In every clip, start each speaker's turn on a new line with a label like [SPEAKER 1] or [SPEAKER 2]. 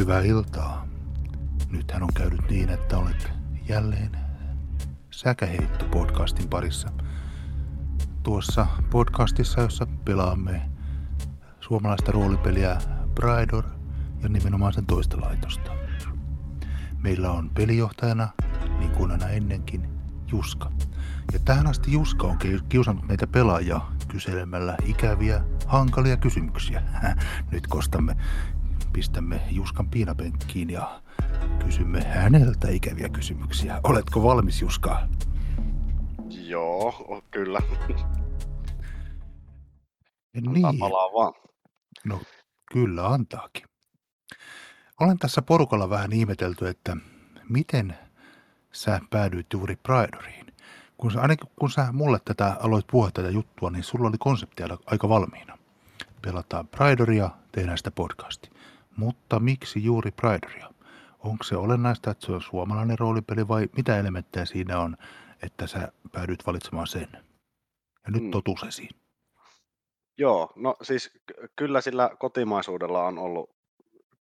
[SPEAKER 1] Hyvää iltaa. Nythän on käynyt niin, että olet jälleen Säkäheitto podcastin parissa. Tuossa podcastissa, jossa pelaamme suomalaista roolipeliä Bridor ja nimenomaan sen toista laitosta. Meillä on pelijohtajana, niin kuin aina ennenkin, Juska. Ja tähän asti Juska on kiusannut meitä pelaajia kyselemällä ikäviä, hankalia kysymyksiä. Nyt kostamme, pistämme Juskan piinapenkkiin ja kysymme häneltä ikäviä kysymyksiä. Oletko valmis, Juska?
[SPEAKER 2] Joo, kyllä.
[SPEAKER 1] Niin.
[SPEAKER 2] Palaa vaan.
[SPEAKER 1] No, kyllä antaakin. Olen tässä porukalla vähän ihmetelty, että miten sä päädyit juuri Pridoriin. Kun sä, ainakin kun sä mulle tätä aloit puhua tätä juttua, niin sulla oli konsepti aika valmiina. Pelataan Pridoria, tehdään sitä podcasti. Mutta miksi juuri Pridoria? Onko se olennaista, että se on suomalainen roolipeli vai mitä elementtejä siinä on, että sä päädyit valitsemaan sen? Ja nyt mm. totuus esiin.
[SPEAKER 2] Joo, no siis kyllä sillä kotimaisuudella on ollut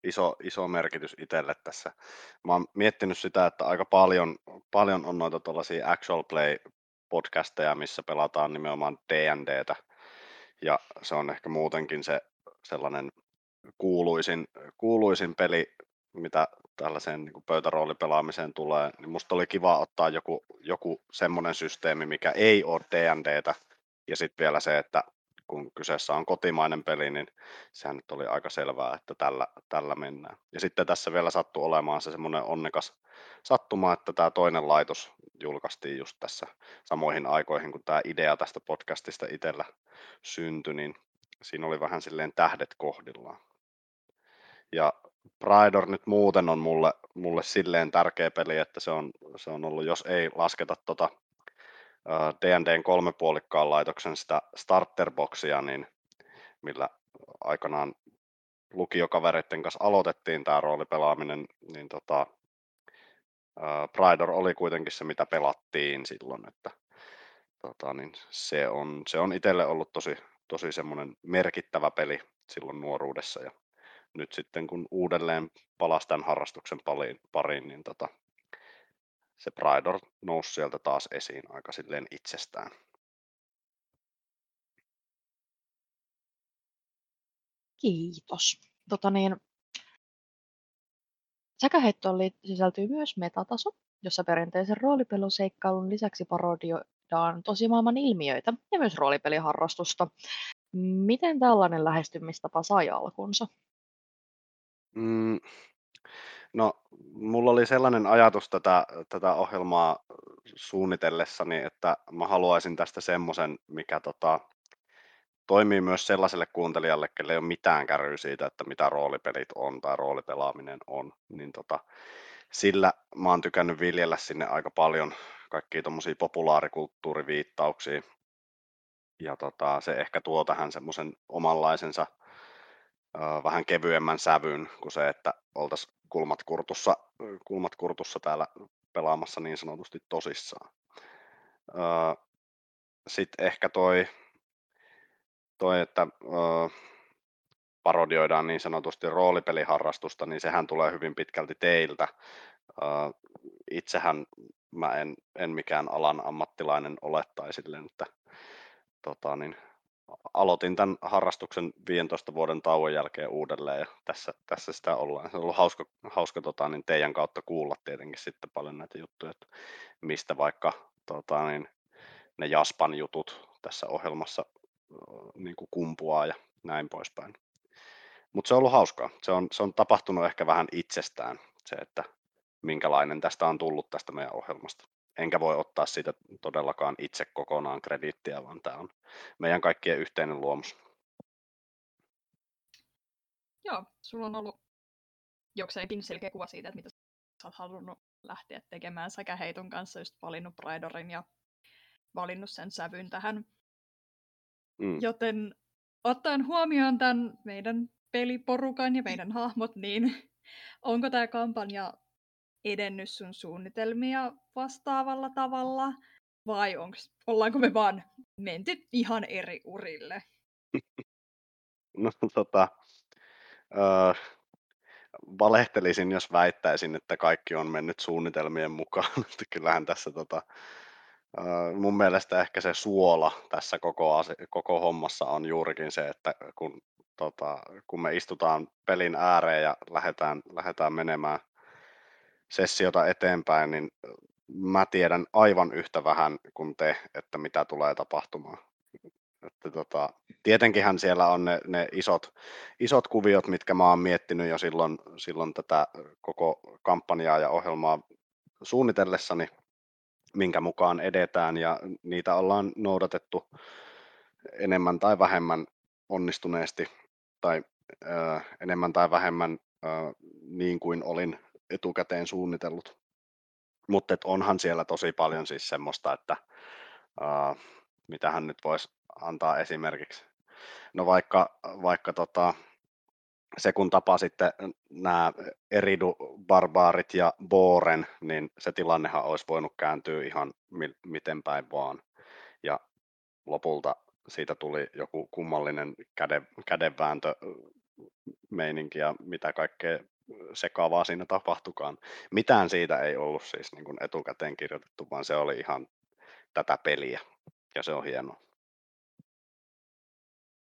[SPEAKER 2] iso, iso merkitys itselle tässä. Mä oon miettinyt sitä, että aika paljon, paljon on noita tuollaisia actual play podcasteja, missä pelataan nimenomaan D&Dtä. Ja se on ehkä muutenkin se sellainen kuuluisin, kuuluisin peli, mitä tällaiseen niin pöytäroolipelaamiseen tulee, niin musta oli kiva ottaa joku, joku semmoinen systeemi, mikä ei ole D&Dtä, ja sitten vielä se, että kun kyseessä on kotimainen peli, niin sehän nyt oli aika selvää, että tällä, tällä mennään. Ja sitten tässä vielä sattui olemaan se semmoinen onnekas sattuma, että tämä toinen laitos julkaistiin just tässä samoihin aikoihin, kun tämä idea tästä podcastista itsellä syntyi, niin siinä oli vähän silleen tähdet kohdillaan. Ja Pridor nyt muuten on mulle, mulle silleen tärkeä peli, että se on, se on ollut, jos ei lasketa tota D&Dn kolmepuolikkaan laitoksen sitä starterboxia, niin millä aikanaan lukiokavereiden kanssa aloitettiin tämä roolipelaaminen, niin tota, Pridor oli kuitenkin se, mitä pelattiin silloin, että tota, niin se on, se on itselle ollut tosi, tosi semmoinen merkittävä peli silloin nuoruudessa ja nyt sitten kun uudelleen palasi tämän harrastuksen pariin, niin tota, se Pridor nousi sieltä taas esiin aika silleen itsestään.
[SPEAKER 3] Kiitos. Tota niin, säkäheittoon sisältyy myös metataso, jossa perinteisen roolipeluseikkailun lisäksi parodioidaan tosimaailman ilmiöitä ja myös roolipeliharrastusta. Miten tällainen lähestymistapa sai alkunsa?
[SPEAKER 2] Mm, No, mulla oli sellainen ajatus tätä, tätä ohjelmaa suunnitellessani, että mä haluaisin tästä semmoisen, mikä tota, toimii myös sellaiselle kuuntelijalle, kelle ei ole mitään kärryä siitä, että mitä roolipelit on tai roolipelaaminen on, niin tota, sillä mä oon tykännyt viljellä sinne aika paljon kaikkia tuommoisia populaarikulttuuriviittauksia. Ja tota, se ehkä tuo tähän semmoisen omanlaisensa vähän kevyemmän sävyn kuin se, että oltaisiin kulmat kurtussa, kulmat kurtussa täällä pelaamassa niin sanotusti tosissaan. Sitten ehkä toi, toi että parodioidaan niin sanotusti roolipeliharrastusta, niin sehän tulee hyvin pitkälti teiltä. Itsehän mä en, en mikään alan ammattilainen ole tai silleen, että tota, niin, aloitin tämän harrastuksen 15 vuoden tauon jälkeen uudelleen ja tässä, tässä sitä ollaan. Se on ollut hauska, hauska tota, niin teidän kautta kuulla tietenkin sitten paljon näitä juttuja, että mistä vaikka tota, niin, ne Jaspan jutut tässä ohjelmassa niin kuin kumpuaa ja näin poispäin. Mutta se on ollut hauskaa. Se on, se on tapahtunut ehkä vähän itsestään, se, että minkälainen tästä on tullut tästä meidän ohjelmasta enkä voi ottaa siitä todellakaan itse kokonaan krediittiä, vaan tämä on meidän kaikkien yhteinen luomus.
[SPEAKER 4] Joo, sulla on ollut jokseenkin selkeä kuva siitä, että mitä sä oot halunnut lähteä tekemään sekä Heiton kanssa, just valinnut Pridorin ja valinnut sen sävyn tähän. Mm. Joten ottaen huomioon tämän meidän peliporukan ja meidän hahmot, niin onko tämä kampanja edennyt sun suunnitelmia vastaavalla tavalla? Vai onks, ollaanko me vaan menty ihan eri urille?
[SPEAKER 2] No tota, öö, valehtelisin, jos väittäisin, että kaikki on mennyt suunnitelmien mukaan. Kyllähän tässä tota, mun mielestä ehkä se suola tässä koko, ase- koko hommassa on juurikin se, että kun, tota, kun me istutaan pelin ääreen ja lähdetään, lähdetään menemään sessiota eteenpäin, niin mä tiedän aivan yhtä vähän kuin te, että mitä tulee tapahtumaan. Että tota, tietenkinhän siellä on ne, ne isot, isot kuviot, mitkä mä oon miettinyt jo silloin, silloin tätä koko kampanjaa ja ohjelmaa suunnitellessani, minkä mukaan edetään ja niitä ollaan noudatettu enemmän tai vähemmän onnistuneesti tai ö, enemmän tai vähemmän ö, niin kuin olin etukäteen suunnitellut. Mutta onhan siellä tosi paljon siis semmoista, että uh, mitähän nyt voisi antaa esimerkiksi. No vaikka, vaikka tota, se kun sitten nämä Eridu, Barbaarit ja Boren, niin se tilannehan olisi voinut kääntyä ihan mi- miten päin vaan. Ja lopulta siitä tuli joku kummallinen käde, kädenvääntö meininki ja mitä kaikkea sekavaa siinä tapahtukaan. Mitään siitä ei ollut siis niin kuin etukäteen kirjoitettu, vaan se oli ihan tätä peliä ja se on hienoa.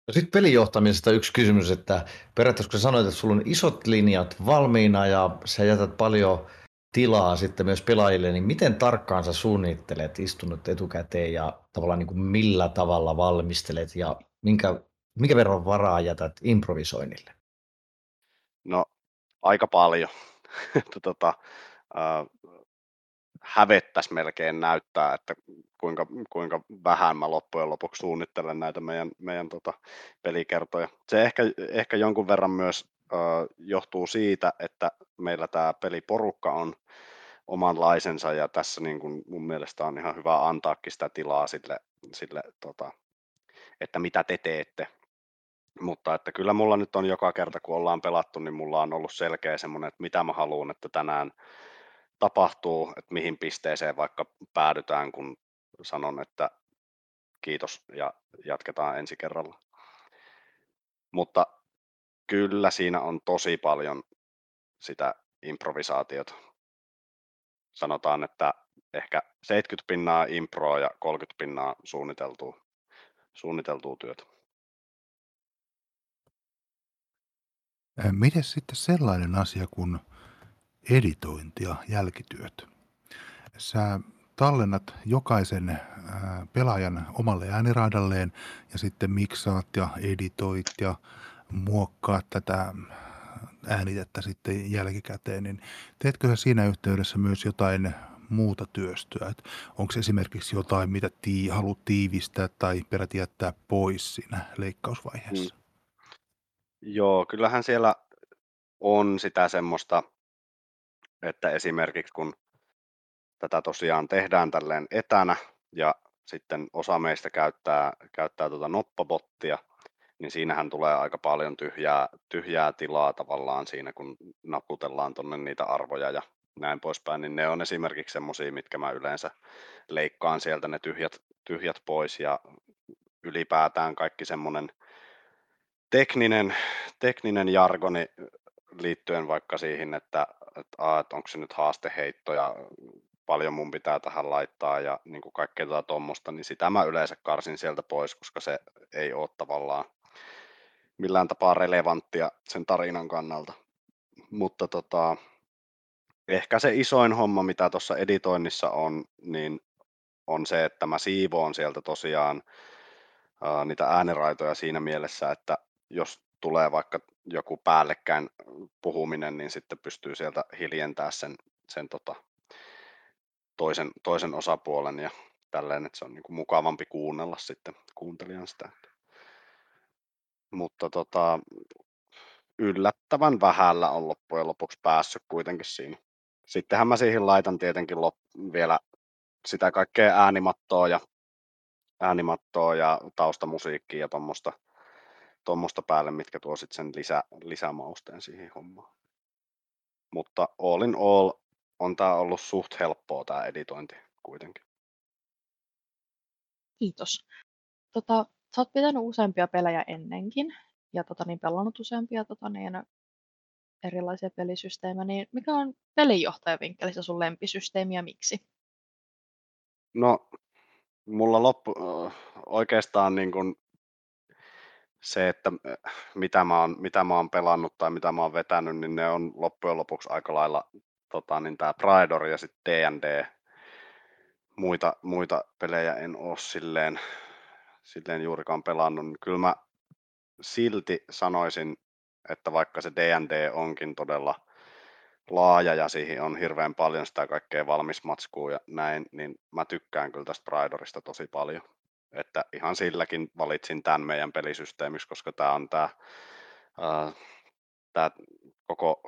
[SPEAKER 5] No sitten pelijohtamisesta yksi kysymys, että periaatteessa kun sanoit, että sulla on isot linjat valmiina ja sä jätät paljon tilaa sitten myös pelaajille, niin miten tarkkaan sä suunnittelet istunut etukäteen ja tavallaan niin kuin millä tavalla valmistelet ja minkä, minkä verran varaa jätät improvisoinnille?
[SPEAKER 2] No aika paljon. tota, äh, hävettäisi melkein näyttää, että kuinka, kuinka vähän mä loppujen lopuksi suunnittelen näitä meidän, meidän tota, pelikertoja. Se ehkä, ehkä jonkun verran myös äh, johtuu siitä, että meillä tämä peliporukka on omanlaisensa ja tässä niin kun mun mielestä on ihan hyvä antaakin sitä tilaa sille, sille tota, että mitä te teette mutta että kyllä mulla nyt on joka kerta, kun ollaan pelattu, niin mulla on ollut selkeä semmoinen, että mitä mä haluan, että tänään tapahtuu, että mihin pisteeseen vaikka päädytään, kun sanon, että kiitos ja jatketaan ensi kerralla. Mutta kyllä siinä on tosi paljon sitä improvisaatiota. Sanotaan, että ehkä 70 pinnaa improa ja 30 pinnaa suunniteltua, suunniteltua työtä.
[SPEAKER 1] Miten sitten sellainen asia kuin editointi ja jälkityöt? Sä tallennat jokaisen pelaajan omalle ääniraadalleen ja sitten miksaat ja editoit ja muokkaat tätä äänitettä sitten jälkikäteen, niin teetkö sä siinä yhteydessä myös jotain muuta työstöä? Et onko esimerkiksi jotain, mitä tii, haluat tiivistää tai peräti jättää pois siinä leikkausvaiheessa? Mm.
[SPEAKER 2] Joo, kyllähän siellä on sitä semmoista, että esimerkiksi kun tätä tosiaan tehdään tälleen etänä ja sitten osa meistä käyttää, käyttää tuota noppabottia, niin siinähän tulee aika paljon tyhjää, tyhjää tilaa tavallaan siinä, kun naputellaan tuonne niitä arvoja ja näin poispäin, niin ne on esimerkiksi semmoisia, mitkä mä yleensä leikkaan sieltä ne tyhjät, tyhjät pois ja ylipäätään kaikki semmoinen tekninen, tekninen jargoni liittyen vaikka siihen, että, että, että onko se nyt haasteheitto ja paljon mun pitää tähän laittaa ja niin kuin kaikkea tuota tuommoista, niin sitä mä yleensä karsin sieltä pois, koska se ei ole tavallaan millään tapaa relevanttia sen tarinan kannalta. Mutta tota, ehkä se isoin homma, mitä tuossa editoinnissa on, niin on se, että mä siivoon sieltä tosiaan ää, niitä ääniraitoja siinä mielessä, että jos tulee vaikka joku päällekkäin puhuminen, niin sitten pystyy sieltä hiljentämään sen, sen tota, toisen, toisen osapuolen ja tälleen, että se on niin kuin mukavampi kuunnella sitten kuuntelijan sitä. Mutta tota, yllättävän vähällä on loppujen lopuksi päässyt kuitenkin siinä. Sittenhän mä siihen laitan tietenkin lop- vielä sitä kaikkea äänimattoa ja, äänimattoa ja taustamusiikkia ja tuommoista tuommoista päälle, mitkä tuo sitten sen lisä, lisämausteen siihen hommaan. Mutta all in all on tämä ollut suht helppoa tämä editointi kuitenkin.
[SPEAKER 3] Kiitos. Tota, sä oot pitänyt useampia pelejä ennenkin ja tota, niin pelannut useampia tota, niin, erilaisia pelisysteemejä, niin mikä on pelinjohtajan vinkkelissä sun lempisysteemi ja miksi?
[SPEAKER 2] No, mulla loppu, oikeastaan niin kuin se, että ö, mitä mä, oon, mitä mä oon pelannut tai mitä mä oon vetänyt, niin ne on loppujen lopuksi aika lailla tota, niin tämä Pridor ja sitten D&D. Muita, muita pelejä en ole silleen, silleen juurikaan pelannut. Niin kyllä mä silti sanoisin, että vaikka se D&D onkin todella laaja ja siihen on hirveän paljon sitä kaikkea valmismatskua ja näin, niin mä tykkään kyllä tästä Pridorista tosi paljon. Että ihan silläkin valitsin tämän meidän pelisysteemiksi, koska tämä on tämä, tämä koko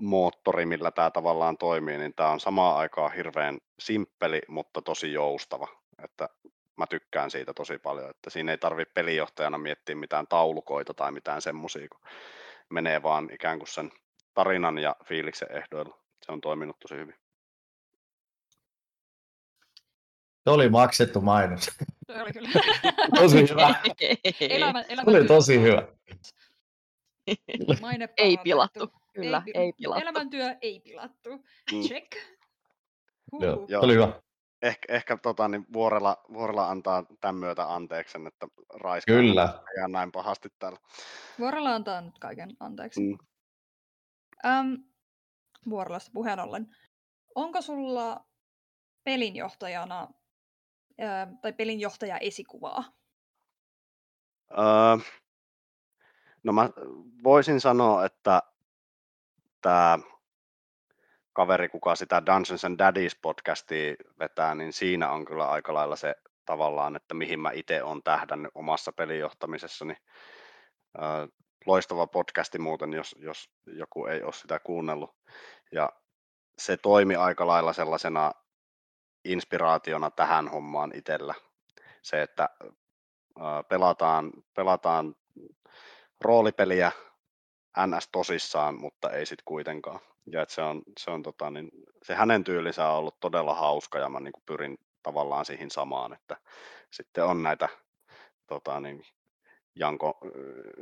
[SPEAKER 2] moottori, millä tämä tavallaan toimii, niin tämä on samaan aikaan hirveän simppeli, mutta tosi joustava. Että mä tykkään siitä tosi paljon, että siinä ei tarvitse pelijohtajana miettiä mitään taulukoita tai mitään semmoisia, kun menee vaan ikään kuin sen tarinan ja fiiliksen ehdoilla. Se on toiminut tosi hyvin.
[SPEAKER 5] Se oli maksettu mainos.
[SPEAKER 4] Se oli kyllä.
[SPEAKER 5] Tosi hyvä.
[SPEAKER 4] Elämä, elämä
[SPEAKER 5] Se oli tosi hyvä.
[SPEAKER 4] Maine
[SPEAKER 3] Ei pilattu, kyllä,
[SPEAKER 4] pi-
[SPEAKER 3] ei pilattu.
[SPEAKER 4] Elämäntyö ei pilattu.
[SPEAKER 2] Mm.
[SPEAKER 4] Check.
[SPEAKER 5] Joo,
[SPEAKER 4] Huhhuh.
[SPEAKER 5] se oli hyvä.
[SPEAKER 2] Ehkä, ehkä tota, niin vuorella, vuorella antaa tämän myötä anteeksi, että raiskaa
[SPEAKER 5] Kyllä.
[SPEAKER 2] ja näin pahasti täällä.
[SPEAKER 4] Vuorolla antaa nyt kaiken anteeksi.
[SPEAKER 2] Mm.
[SPEAKER 4] Ähm, vuorolasta puheen ollen. Onko sulla pelinjohtajana tai pelinjohtaja esikuvaa?
[SPEAKER 2] Öö, no mä voisin sanoa, että tämä kaveri, kuka sitä Dungeons and Daddies podcastia vetää, niin siinä on kyllä aika lailla se tavallaan, että mihin mä itse olen tähdännyt omassa pelijohtamisessani. Öö, loistava podcasti muuten, jos, jos joku ei ole sitä kuunnellut. Ja se toimi aika lailla sellaisena inspiraationa tähän hommaan itsellä. Se, että pelataan, pelataan roolipeliä NS tosissaan, mutta ei sitten kuitenkaan. Ja se, on, se, on, tota, niin, se hänen tyylinsä on ollut todella hauska ja mä niin pyrin tavallaan siihen samaan, että sitten on näitä tota, niin, janko,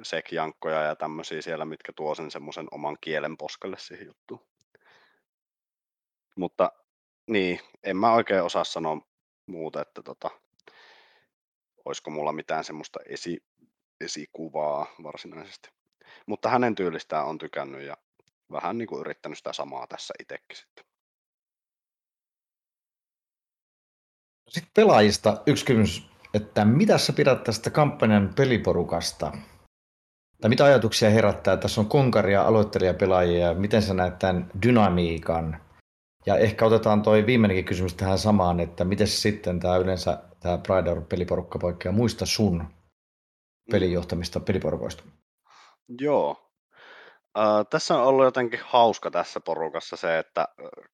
[SPEAKER 2] sekjankkoja ja tämmöisiä siellä, mitkä tuo sen semmoisen oman kielen poskelle siihen juttuun. Mutta niin, en mä oikein osaa sanoa muuta, että tota, olisiko mulla mitään semmoista esi, esikuvaa varsinaisesti. Mutta hänen tyylistään on tykännyt ja vähän niin kuin yrittänyt sitä samaa tässä itsekin sitten.
[SPEAKER 5] Sitten pelaajista yksi kysymys, että mitä sä pidät tästä kampanjan peliporukasta? Tai mitä ajatuksia herättää? Tässä on konkaria, aloittelijapelaajia ja miten sä näet tämän dynamiikan? Ja ehkä otetaan toi viimeinenkin kysymys tähän samaan, että miten sitten tämä yleensä tämä Pride peliporukka poikkeaa muista sun pelijohtamista peliporukoista?
[SPEAKER 2] Joo. Äh, tässä on ollut jotenkin hauska tässä porukassa se, että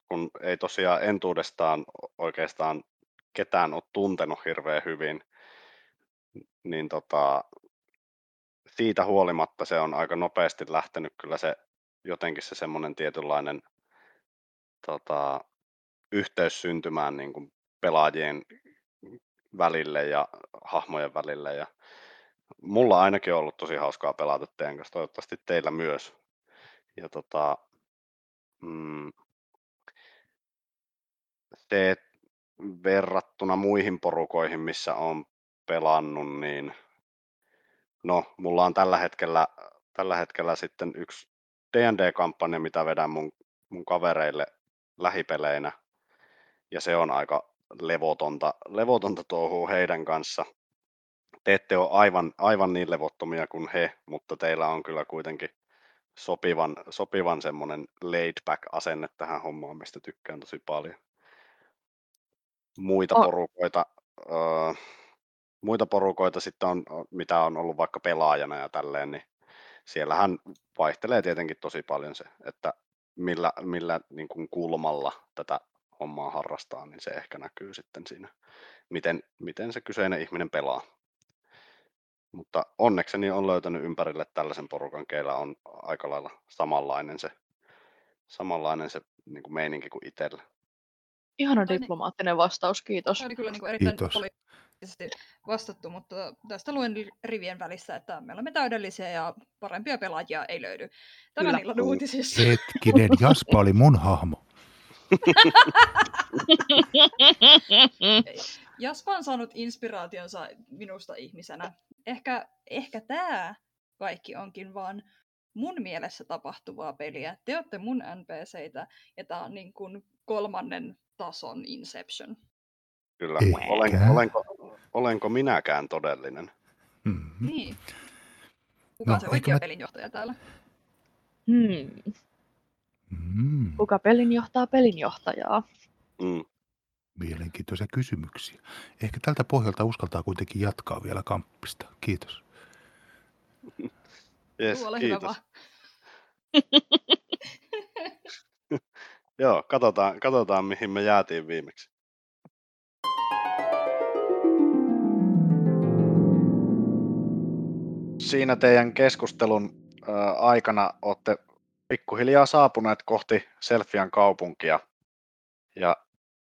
[SPEAKER 2] kun ei tosiaan entuudestaan oikeastaan ketään ole tuntenut hirveän hyvin, niin tota, siitä huolimatta se on aika nopeasti lähtenyt kyllä se jotenkin se semmoinen tietynlainen tota, yhteys syntymään niin kuin pelaajien välille ja hahmojen välille. Ja mulla ainakin on ollut tosi hauskaa pelata teidän kanssa, toivottavasti teillä myös. Ja tota, mm, se verrattuna muihin porukoihin, missä on pelannut, niin no, mulla on tällä hetkellä, tällä hetkellä sitten yksi D&D-kampanja, mitä vedän mun, mun kavereille lähipeleinä. Ja se on aika levotonta, levotonta touhua heidän kanssa. Te ette ole aivan, aivan niin levottomia kuin he, mutta teillä on kyllä kuitenkin sopivan, sopivan semmoinen laid back asenne tähän hommaan, mistä tykkään tosi paljon. Muita
[SPEAKER 3] O-
[SPEAKER 2] porukoita, öö, muita porukoita sitten on, mitä on ollut vaikka pelaajana ja tälleen, niin siellähän vaihtelee tietenkin tosi paljon se, että millä, millä niin kuin kulmalla tätä hommaa harrastaa, niin se ehkä näkyy sitten siinä, miten, miten se kyseinen ihminen pelaa. Mutta onnekseni on löytänyt ympärille tällaisen porukan, keillä on aika lailla samanlainen se, samanlainen se niin kuin meininki kuin itsellä.
[SPEAKER 3] Ihana
[SPEAKER 4] Toinen-
[SPEAKER 3] diplomaattinen vastaus, kiitos.
[SPEAKER 4] Se oli kyllä niin kuin erittäin
[SPEAKER 1] Kiitos.
[SPEAKER 4] Oli
[SPEAKER 6] vastattu, mutta tästä luen rivien välissä, että me olemme täydellisiä ja parempia pelaajia ei löydy. Tämän
[SPEAKER 3] Kyllä.
[SPEAKER 6] illan uutisissa.
[SPEAKER 1] Hetkinen, Jaspa oli mun hahmo.
[SPEAKER 6] Jaspa on saanut inspiraationsa minusta ihmisenä. Ehkä, ehkä tämä kaikki onkin vaan mun mielessä tapahtuvaa peliä. Te olette mun NPCitä ja tämä on niin kuin kolmannen tason Inception.
[SPEAKER 7] Kyllä.
[SPEAKER 1] Eikä.
[SPEAKER 7] Olen, olenko, olenko minäkään todellinen?
[SPEAKER 1] Mm-hmm.
[SPEAKER 6] Niin. Kuka
[SPEAKER 1] No,
[SPEAKER 6] on se
[SPEAKER 1] eikö
[SPEAKER 6] oikea
[SPEAKER 1] mä-
[SPEAKER 6] pelinjohtaja täällä?
[SPEAKER 3] Hmm.
[SPEAKER 1] Mm,
[SPEAKER 3] Kuka pelin johtaa pelinjohtajaa?
[SPEAKER 7] Mm.
[SPEAKER 1] mielenkiintoisia kysymyksiä. Ehkä tältä pohjalta uskaltaa kuitenkin jatkaa vielä kamppista. Kiitos.
[SPEAKER 7] Yes,
[SPEAKER 6] hyvä
[SPEAKER 7] kiitos. Joo, katsotaan, katsotaan mihin me jäätiin viimeksi. Siinä teidän keskustelun aikana olette pikkuhiljaa saapuneet kohti Selfian kaupunkia. Ja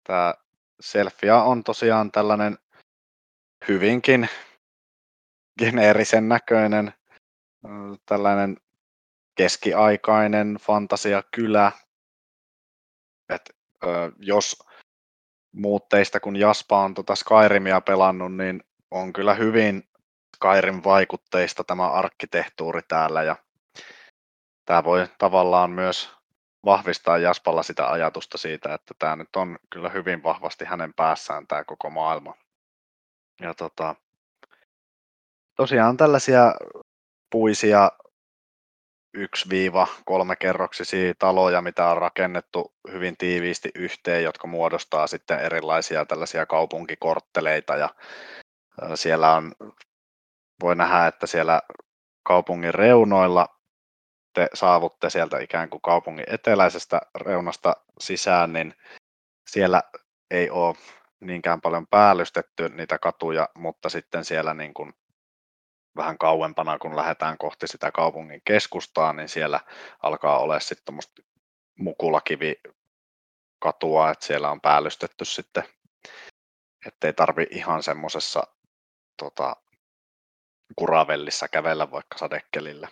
[SPEAKER 7] tämä Selfia on tosiaan tällainen hyvinkin geneerisen näköinen, tällainen keskiaikainen fantasiakylä. Et, jos muut teistä kun Jaspa on tota Skyrimia pelannut, niin on kyllä hyvin Skyrim vaikutteista tämä arkkitehtuuri täällä ja tämä voi tavallaan myös vahvistaa Jaspalla sitä ajatusta siitä, että tämä nyt on kyllä hyvin vahvasti hänen päässään tämä koko maailma. Ja tota, tosiaan tällaisia puisia 1-3 kerroksisia taloja, mitä on rakennettu hyvin tiiviisti yhteen, jotka muodostaa sitten erilaisia tällaisia kaupunkikortteleita ja siellä on, voi nähdä, että siellä kaupungin reunoilla te saavutte sieltä ikään kuin kaupungin eteläisestä reunasta sisään, niin siellä ei ole niinkään paljon päällystetty niitä katuja, mutta sitten siellä niin kuin vähän kauempana, kun lähdetään kohti sitä kaupungin keskustaa, niin siellä alkaa olla sitten tuommoista mukulakivi-katua, että siellä on päällystetty sitten, ettei tarvi ihan semmoisessa tota, kuravellissa kävellä vaikka sadekelillä.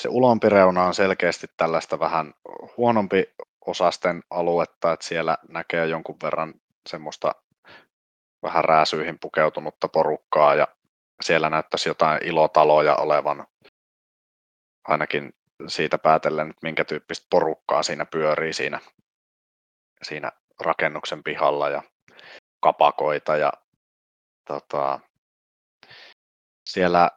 [SPEAKER 7] Se ulompi reuna on selkeästi tällaista vähän huonompi osasten aluetta, että siellä näkee jonkun verran semmoista vähän rääsyihin pukeutunutta porukkaa ja siellä näyttäisi jotain ilotaloja olevan, ainakin siitä päätellen, että minkä tyyppistä porukkaa siinä pyörii siinä, siinä rakennuksen pihalla ja kapakoita ja tota, siellä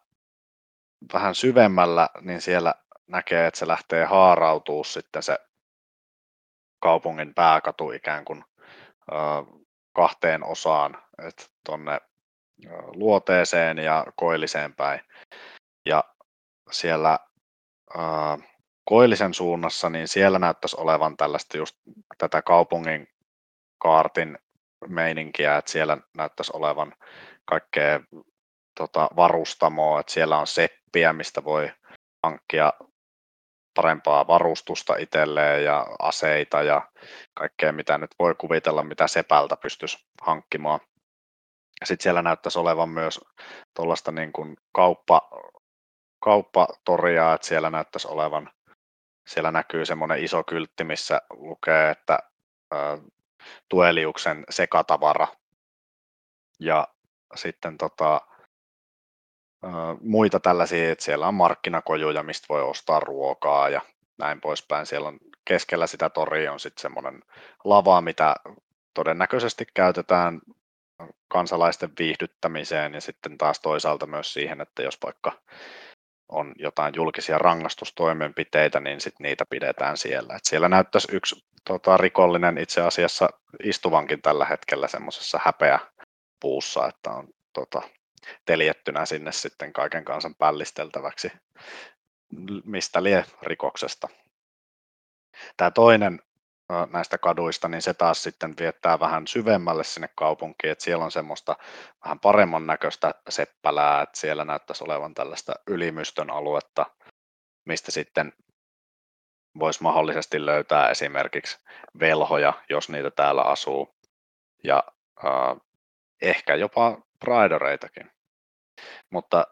[SPEAKER 7] vähän syvemmällä, niin siellä näkee, että se lähtee haarautuu sitten se kaupungin pääkatu ikään kuin kahteen osaan, että tuonne luoteeseen ja koilliseen päin. Ja siellä koillisen suunnassa, niin siellä näyttäisi olevan tällaista just tätä kaupungin kaartin meininkiä, että siellä näyttäisi olevan kaikkea tota, varustamoa, että siellä on seppiä, mistä voi hankkia parempaa varustusta itselleen ja aseita ja kaikkea, mitä nyt voi kuvitella, mitä sepältä pystyisi hankkimaan. Sitten siellä näyttäisi olevan myös tuollaista niin kuin kauppa, kauppatoria, että siellä näyttäisi olevan, siellä näkyy semmoinen iso kyltti, missä lukee, että ä, Tueliuksen sekatavara. Ja sitten tota, muita tällaisia, että siellä on markkinakojuja, mistä voi ostaa ruokaa ja näin poispäin. Siellä on keskellä sitä toria on sitten semmoinen lava, mitä todennäköisesti käytetään kansalaisten viihdyttämiseen ja sitten taas toisaalta myös siihen, että jos vaikka on jotain julkisia rangaistustoimenpiteitä, niin sitten niitä pidetään siellä. Et siellä näyttäisi yksi tota, rikollinen itse asiassa istuvankin tällä hetkellä semmoisessa häpeäpuussa, että on tota, teljettynä sinne sitten kaiken kansan pällisteltäväksi, mistä lie rikoksesta. Tämä toinen näistä kaduista, niin se taas sitten viettää vähän syvemmälle sinne kaupunkiin, että siellä on semmoista vähän paremman näköistä seppälää, että siellä näyttäisi olevan tällaista ylimystön aluetta, mistä sitten voisi mahdollisesti löytää esimerkiksi velhoja, jos niitä täällä asuu, ja äh, ehkä jopa Pridoreitakin. Mutta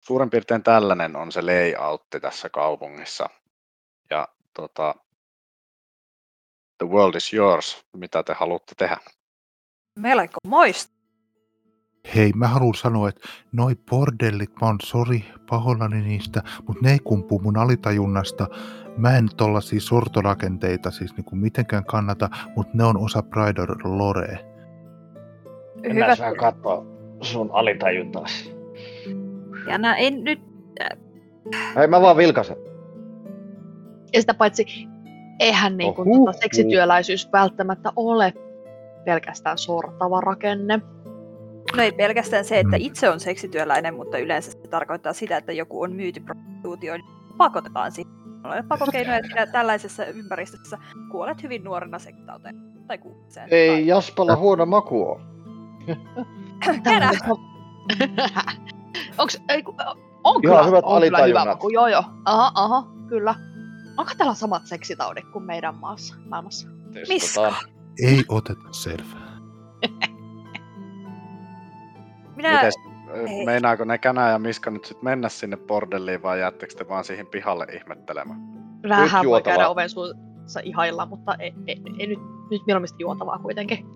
[SPEAKER 7] suurin piirtein tällainen on se layoutti tässä kaupungissa. Ja tota, the world is yours, mitä te haluatte tehdä.
[SPEAKER 4] Melko moista.
[SPEAKER 1] Hei, mä haluan sanoa, että noi bordellit, mä oon sori, pahoillani niistä, mutta ne ei kumpuu mun alitajunnasta. Mä en tollasia sortorakenteita siis niinku mitenkään kannata, mutta ne on osa Pride Lorea.
[SPEAKER 8] En
[SPEAKER 4] Hyvä.
[SPEAKER 8] mä saa katsoa sun alitajuntaasi.
[SPEAKER 4] Ja nää en nyt...
[SPEAKER 5] Ei mä vaan vilkasen.
[SPEAKER 3] Ja sitä paitsi, eihän niin kuin, tota, seksityöläisyys välttämättä ole pelkästään sortava rakenne.
[SPEAKER 4] No ei pelkästään se, että itse on seksityöläinen, mutta yleensä se tarkoittaa sitä, että joku on myyty prostituutioon, niin pakotetaan siihen. Olen pakokeinoja, että sinä tällaisessa ympäristössä kuolet hyvin nuorena sektauteen. Tai kuuleeseen.
[SPEAKER 5] Ei Jaspalla huono maku oo.
[SPEAKER 4] Känä!
[SPEAKER 3] Onks, ei, ku- on
[SPEAKER 5] Ihan
[SPEAKER 3] kyllä,
[SPEAKER 5] hyvät
[SPEAKER 3] on kyllä hyvä
[SPEAKER 5] alitajunnat.
[SPEAKER 3] maku, joo joo. Aha, aha, kyllä. Onko täällä samat seksitaudit kuin meidän maassa, maailmassa?
[SPEAKER 5] Testataan.
[SPEAKER 1] Ei oteta selvää.
[SPEAKER 4] Minä...
[SPEAKER 7] Mites,
[SPEAKER 4] ei.
[SPEAKER 7] meinaako ne Känä ja Miska nyt sit mennä sinne bordelliin vai jäättekö te vaan siihen pihalle ihmettelemään?
[SPEAKER 3] Vähän voi
[SPEAKER 5] juotavaa.
[SPEAKER 3] käydä oven suussa ihailla, mutta ei, ei, ei nyt, nyt mieluummin juotavaa kuitenkin.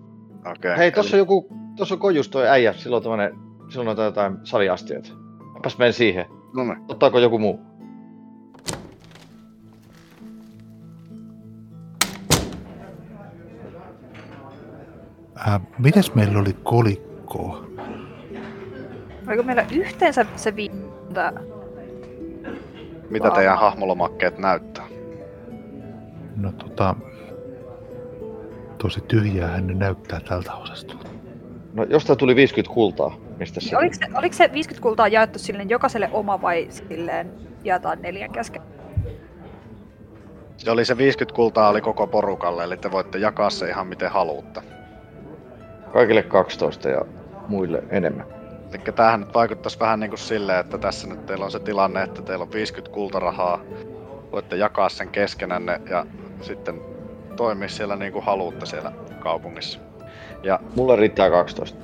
[SPEAKER 7] Okei.
[SPEAKER 5] Hei, tossa on joku, tossa on kojus toi äijä, silloin tämmönen, silloin on jotain saliastioita. Mäpäs menen siihen.
[SPEAKER 7] No niin.
[SPEAKER 5] Ottaako joku muu?
[SPEAKER 1] Äh, mites meillä oli kolikkoa?
[SPEAKER 4] Oliko meillä yhteensä se viitta?
[SPEAKER 7] Mitä teidän hahmolomakkeet näyttää?
[SPEAKER 1] No tota, tosi tyhjäähän ne näyttää tältä osastolta.
[SPEAKER 5] No jostain tuli 50 kultaa. Mistä se?
[SPEAKER 4] Oliko se, oliko se 50 kultaa jaettu silleen jokaiselle oma vai silleen jaetaan neljän kesken?
[SPEAKER 7] Se oli se 50 kultaa oli koko porukalle, eli te voitte jakaa se ihan miten haluatte.
[SPEAKER 5] Kaikille 12 ja muille enemmän.
[SPEAKER 7] Eli tämähän nyt vaikuttaisi vähän niin kuin silleen, että tässä nyt teillä on se tilanne, että teillä on 50 kultarahaa. Voitte jakaa sen keskenänne ja sitten toimia siellä niin kuin haluatte siellä kaupungissa. Ja,
[SPEAKER 5] Mulle riittää 12.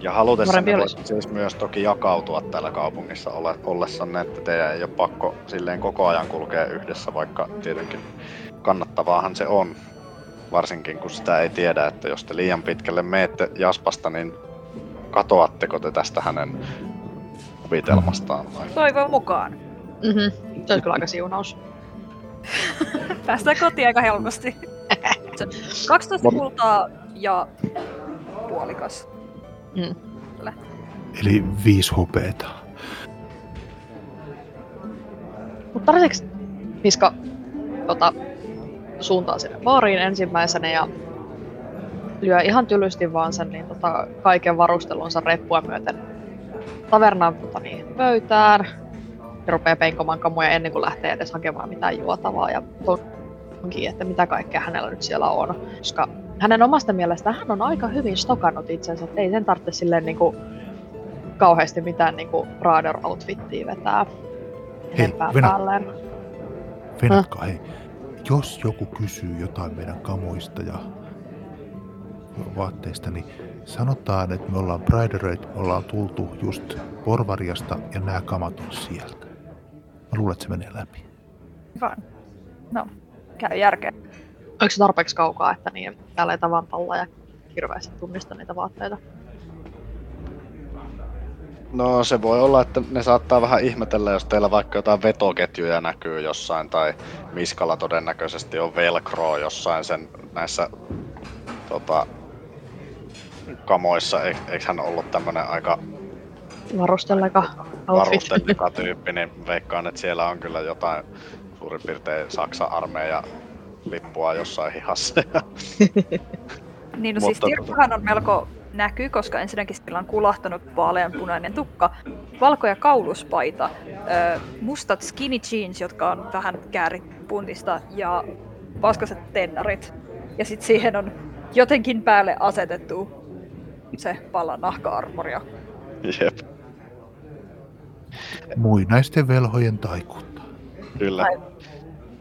[SPEAKER 7] ja halutessanne voitte siis myös toki jakautua täällä kaupungissa ole, ollessanne, että teidän ei ole pakko silleen koko ajan kulkea yhdessä, vaikka tietenkin kannattavaahan se on. Varsinkin kun sitä ei tiedä, että jos te liian pitkälle meette Jaspasta, niin katoatteko te tästä hänen kuvitelmastaan vai?
[SPEAKER 4] Toivon mukaan.
[SPEAKER 3] Mhm. Se olisi kyllä aika siunaus.
[SPEAKER 4] Päästään kotiin aika helposti. Se 12 kultaa ja puolikas.
[SPEAKER 1] Eli viisi hopeeta.
[SPEAKER 3] Mutta tarvitseeko Miska tota, suuntaa sinne baariin ensimmäisenä ja lyö ihan tylysti vaan sen niin, tota, kaiken varustelunsa reppua myöten tavernaan tota, niin, pöytään ja rupeaa penkomaan kamuja ennen kuin lähtee edes hakemaan mitään juotavaa ja onkin, että mitä kaikkea hänellä nyt siellä on. Koska hänen omasta mielestään hän on aika hyvin stokannut itsensä, että ei sen tarvitse silleen niin kuin, kauheasti mitään niin kuin Raider-outfittiä vetää enempää
[SPEAKER 1] Venä.
[SPEAKER 3] päälleen.
[SPEAKER 1] Hei. Jos joku kysyy jotain meidän kamoista ja vaatteista, niin sanotaan, että me ollaan Priderate, me ollaan tultu just Porvariasta ja nämä kamat on sieltä. Mä luulen, että se menee läpi.
[SPEAKER 4] Vaan. No, käy järkeä.
[SPEAKER 3] Onko se tarpeeksi kaukaa, että niin täällä ei tavantalla ja hirveästi tunnista niitä vaatteita?
[SPEAKER 7] No se voi olla, että ne saattaa vähän ihmetellä, jos teillä vaikka jotain vetoketjuja näkyy jossain tai Miskalla todennäköisesti on velcro jossain sen näissä tota, kamoissa. E- eikö hän ollut tämmönen aika
[SPEAKER 3] Varustelleka outfit.
[SPEAKER 7] tyyppi, niin veikkaan, että siellä on kyllä jotain suurin piirtein Saksan armeija lippua jossain hihassa.
[SPEAKER 4] Niin no
[SPEAKER 7] Mutta
[SPEAKER 4] siis Tirkkuhan on melko näkyy, koska ensinnäkin sillä on kulahtanut vaaleanpunainen tukka, valkoja kauluspaita, mustat skinny jeans, jotka on vähän käärit puntista ja paskaset tennarit. Ja sitten siihen on jotenkin päälle asetettu se pala nahka-armoria.
[SPEAKER 7] Jep,
[SPEAKER 1] Muinaisten velhojen taikuutta.
[SPEAKER 7] kyllä.
[SPEAKER 4] Ai.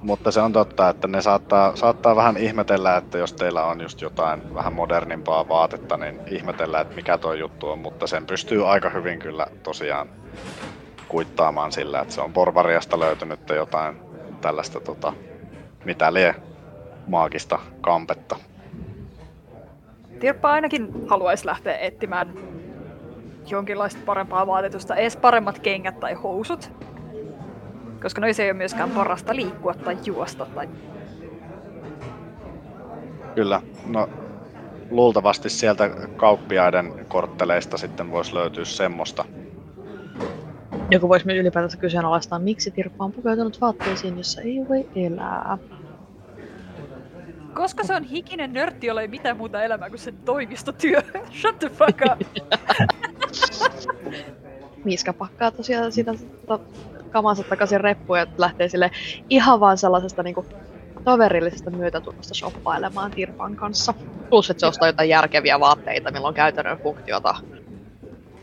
[SPEAKER 7] Mutta se on totta, että ne saattaa, saattaa vähän ihmetellä, että jos teillä on just jotain vähän modernimpaa vaatetta, niin ihmetellä, että mikä tuo juttu on, mutta sen pystyy aika hyvin kyllä tosiaan kuittaamaan sillä, että se on porvariasta löytynyt jotain tällaista, tota, mitä lie maagista kampetta.
[SPEAKER 4] Tirppa ainakin haluaisi lähteä etsimään jonkinlaista parempaa vaatetusta, edes paremmat kengät tai housut. Koska noissa ei ole myöskään parasta liikkua tai juosta. Tai...
[SPEAKER 7] Kyllä, no luultavasti sieltä kauppiaiden kortteleista sitten voisi löytyä semmoista.
[SPEAKER 3] Joku voisi myös ylipäätänsä kyseenalaistaa, miksi Tirppa on pukeutunut vaatteisiin, jossa ei voi elää.
[SPEAKER 4] Koska se on hikinen nörtti, jolla ei mitään muuta elämää kuin sen toimistotyö. Shut the fuck up!
[SPEAKER 3] Miiska pakkaa tosiaan sitä tota, kamansa takaisin reppuun ja lähtee sille ihan vaan sellaisesta niinku toverillisesta myötätunnosta shoppailemaan Tirpan kanssa. Plus, että se ostaa jotain järkeviä vaatteita, millä on käytännön funktiota.